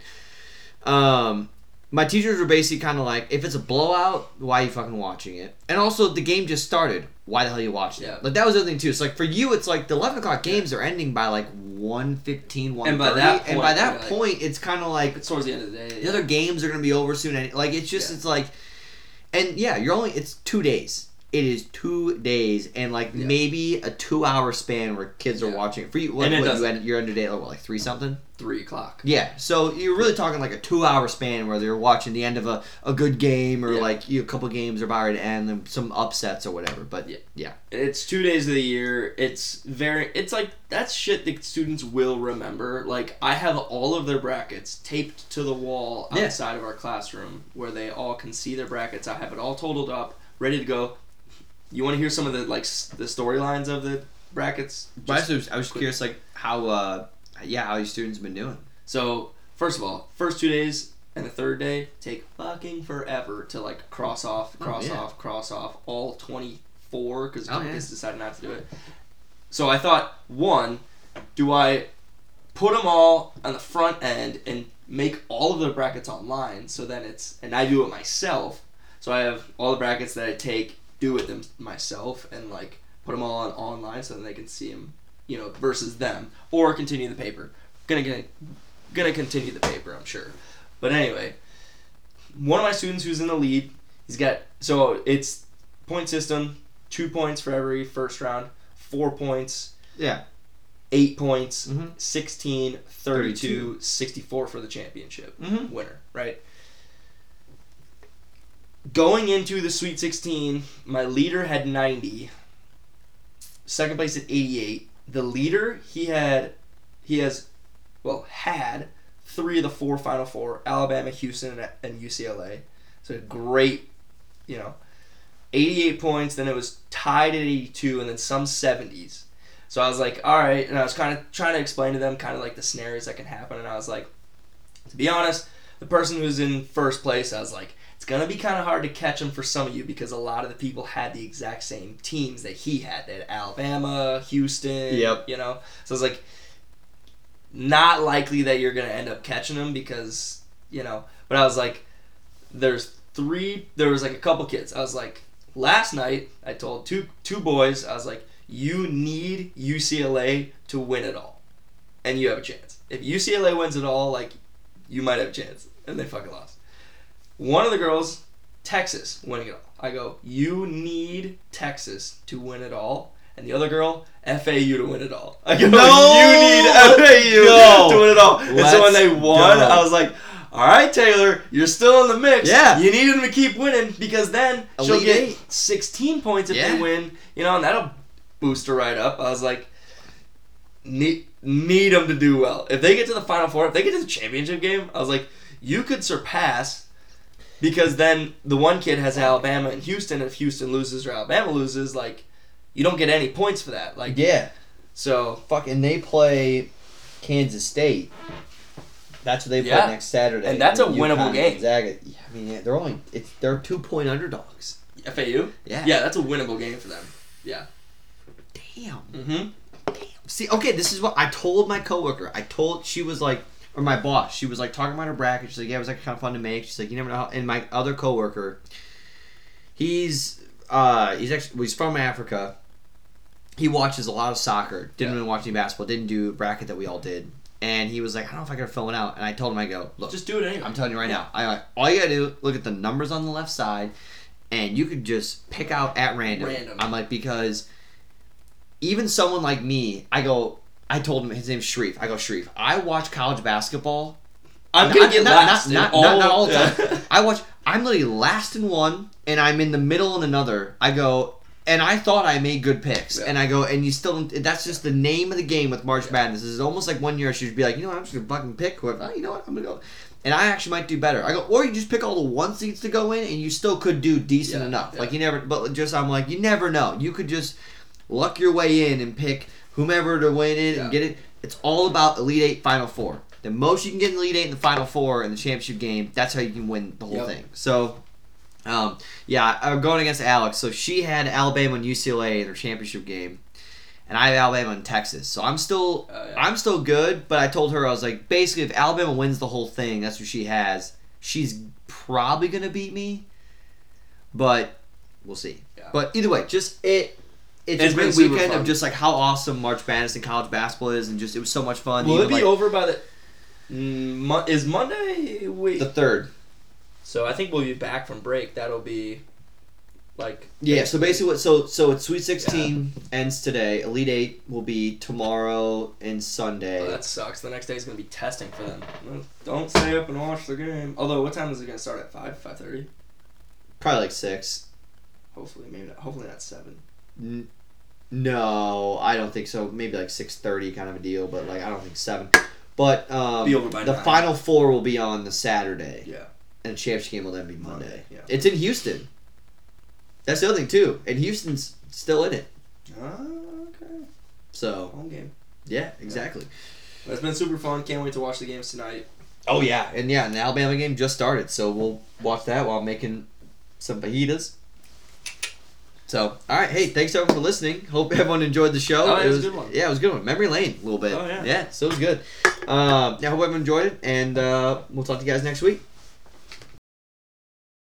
Um, my teachers were basically kind of like, if it's a blowout, why are you fucking watching it? And also, the game just started. Why the hell are you watching Yeah. it? Like that was the other thing too. It's like for you, it's like the 11 o'clock games are ending by like 1.15, 1.30. And by that and by point, that you're like- point, it's kind of like It's towards the end of the day. the other games are gonna be over soon. And like it's just Yeah. it's like, and yeah, you're only it's two days. It is two days and like Yeah. maybe a two hour span where kids are watching it for you. What, And it what, you end, you're under day what, like three something. Three o'clock. Yeah, so you're really talking like a two hour span where they're watching the end of a, a good game or Yeah. like you, a couple games are about to end and some upsets or whatever. But Yeah. yeah, It's two days of the year. It's very. It's like that's shit that students will remember. Like I have all of their brackets taped to the wall Yeah. outside of our classroom where they all can see their brackets. I have it all totaled up, ready to go. You want to hear some of the like s- the storylines of the brackets? But I was, I was curious like how uh yeah how your students been doing. So first of all, first two days and the third day take fucking forever to like cross off, Oh, cross yeah. off, cross off all twenty four because a Oh, couple yeah. kids decided not to do it. So I thought, one, do I put them all on the front end and make all of the brackets online so then it's and I do it myself. So I have all the brackets that I take, do it them myself, and like put them all on online so then they can see them, you know, versus them, or continue the paper. Gonna gonna gonna continue the paper, I'm sure. But anyway, one of my students who's in the lead, he's got so it's point system, two points for every first round, four points, Yeah. eight points, Mhm. 16, 32, 64 for the championship Mm-hmm. winner, right? Going into the Sweet 16, my leader had 90, second place at 88. The leader, he had, he has, well, had three of the four Final Four: Alabama, Houston, and, UCLA. So great, you know, 88 points. Then it was tied at 82, and then some 70s. So I was like, all right, and I was kind of trying to explain to them kind of like the scenarios that can happen, and I was like, to be honest, the person who's in first place, I was like, it's gonna be kind of hard to catch him for some of you because a lot of the people had the exact same teams that he had. They had Alabama, Houston. Yep. You know, so I was like, not likely that you're gonna end up catching him because you know. But I was like, there's three. There was like a couple kids. I was like, last night I told two two boys. I was like, you need UCLA to win it all, and you have a chance. If UCLA wins it all, like you might have a chance. And they fucking lost. One of the girls, Texas, winning it all. I go, you need Texas to win it all. And the other girl, FAU to win it all. I go, No! you need FAU Go. to win it all. and so when they Let's won, go. I was like, all right, Taylor, you're still in the mix. Yeah. You need them to keep winning because then she'll get Eight. 16 points if Yeah. they win, you know, and that'll boost her right up. I was like, need need them to do well. If they get to the final four, if they get to the championship game, I was like, you could surpass because then the one kid has Alabama and Houston. If Houston loses or Alabama loses, like you don't get any points for that. Like Yeah. so, Fucking they play Kansas State. That's what they play Yeah. next Saturday. And that's a UConn, winnable game. Yeah, I mean, they're only it's they're two point underdogs. FAU, Yeah. yeah, that's a winnable game for them. Yeah. Damn. Mm-hmm. Damn. See, okay, this is what I told my coworker. I told she was like, or my boss. She was like talking about her bracket. She's like, yeah, it was like kind of fun to make. She's like, you never know. How, and my other coworker, he's uh, he's actually he's from Africa. He watches a lot of soccer. Didn't Yeah. really watch any basketball. Didn't do bracket that we all did. And he was like, I don't know if I can fill it out. And I told him, I go, look, Just do it anyway. I'm telling you right now. I all you gotta do look at the numbers on the left side, and you could just pick out at random. Random. I'm like because even someone like me, I go. I told him his name's Sharif. I go Sharif. I watch college basketball. I'm Not- gonna get not, last. in Not, not, not, not all the time. I watch. I'm literally last in one, and I'm in the middle in another. I go. And I thought I made good picks, Yeah. and I go, and you still. That's just the name of the game with March Madness. It's almost like one year I should be like, you know what, I'm just gonna fucking pick whoever. Oh, you know what, I'm gonna go. And I actually might do better. I go, or you just pick all the one seeds to go in, and you still could do decent Yeah, enough. yeah. Like you never, but just I'm like, you never know. You could just luck your way in and pick whomever to win it Yeah. and get it. It's all about Elite Eight, Final Four. The most you can get in the Elite Eight and the Final Four in the championship game, that's how you can win the whole Yep. thing. So, um, yeah, I'm going against Alex. So she had Alabama and UCLA in her championship game, and I have Alabama and Texas. So I'm still, Oh, yeah. I'm still good. But I told her I was like, basically, if Alabama wins the whole thing, that's what she has. She's probably gonna beat me, but we'll see. Yeah. But either way, just it. It's, It's a been great weekend fun. of just like how awesome March Madness and college basketball is, and just it was so much fun. Will it Even, be like, over by the? Mm, Mo- is Monday week? the third? so I think we'll be back from break. That'll be like Yeah. So basically, what so so it's Sweet Sixteen ends today. Elite Eight will be tomorrow and Sunday. Oh, that sucks. The next day is gonna be testing for them. Don't stay up and watch the game. Although, what time is it gonna start at five? Five thirty? Probably like six. Hopefully, maybe not. Hopefully not seven. N- no, I don't think so. Maybe like six thirty, kind of a deal. But like I don't think seven. But um, Be over by the nine. final four will be on the Saturday, Yeah. and the championship game will then be Monday. Monday, yeah. It's in Houston. That's the other thing too, and Houston's still in it. Oh, okay. So Home game. yeah, exactly. But it's been super fun. Can't wait to watch the games tonight. Oh yeah, and yeah, and the Alabama game just started, so we'll watch that while making some fajitas. So, all right, hey, thanks everyone for listening. Hope everyone enjoyed the show. Oh, yeah, it was a good one. Yeah, it was a good one. Memory lane a little bit. Oh, yeah. yeah, so it was good. Um, yeah, hope everyone enjoyed it, and uh, we'll talk to you guys next week.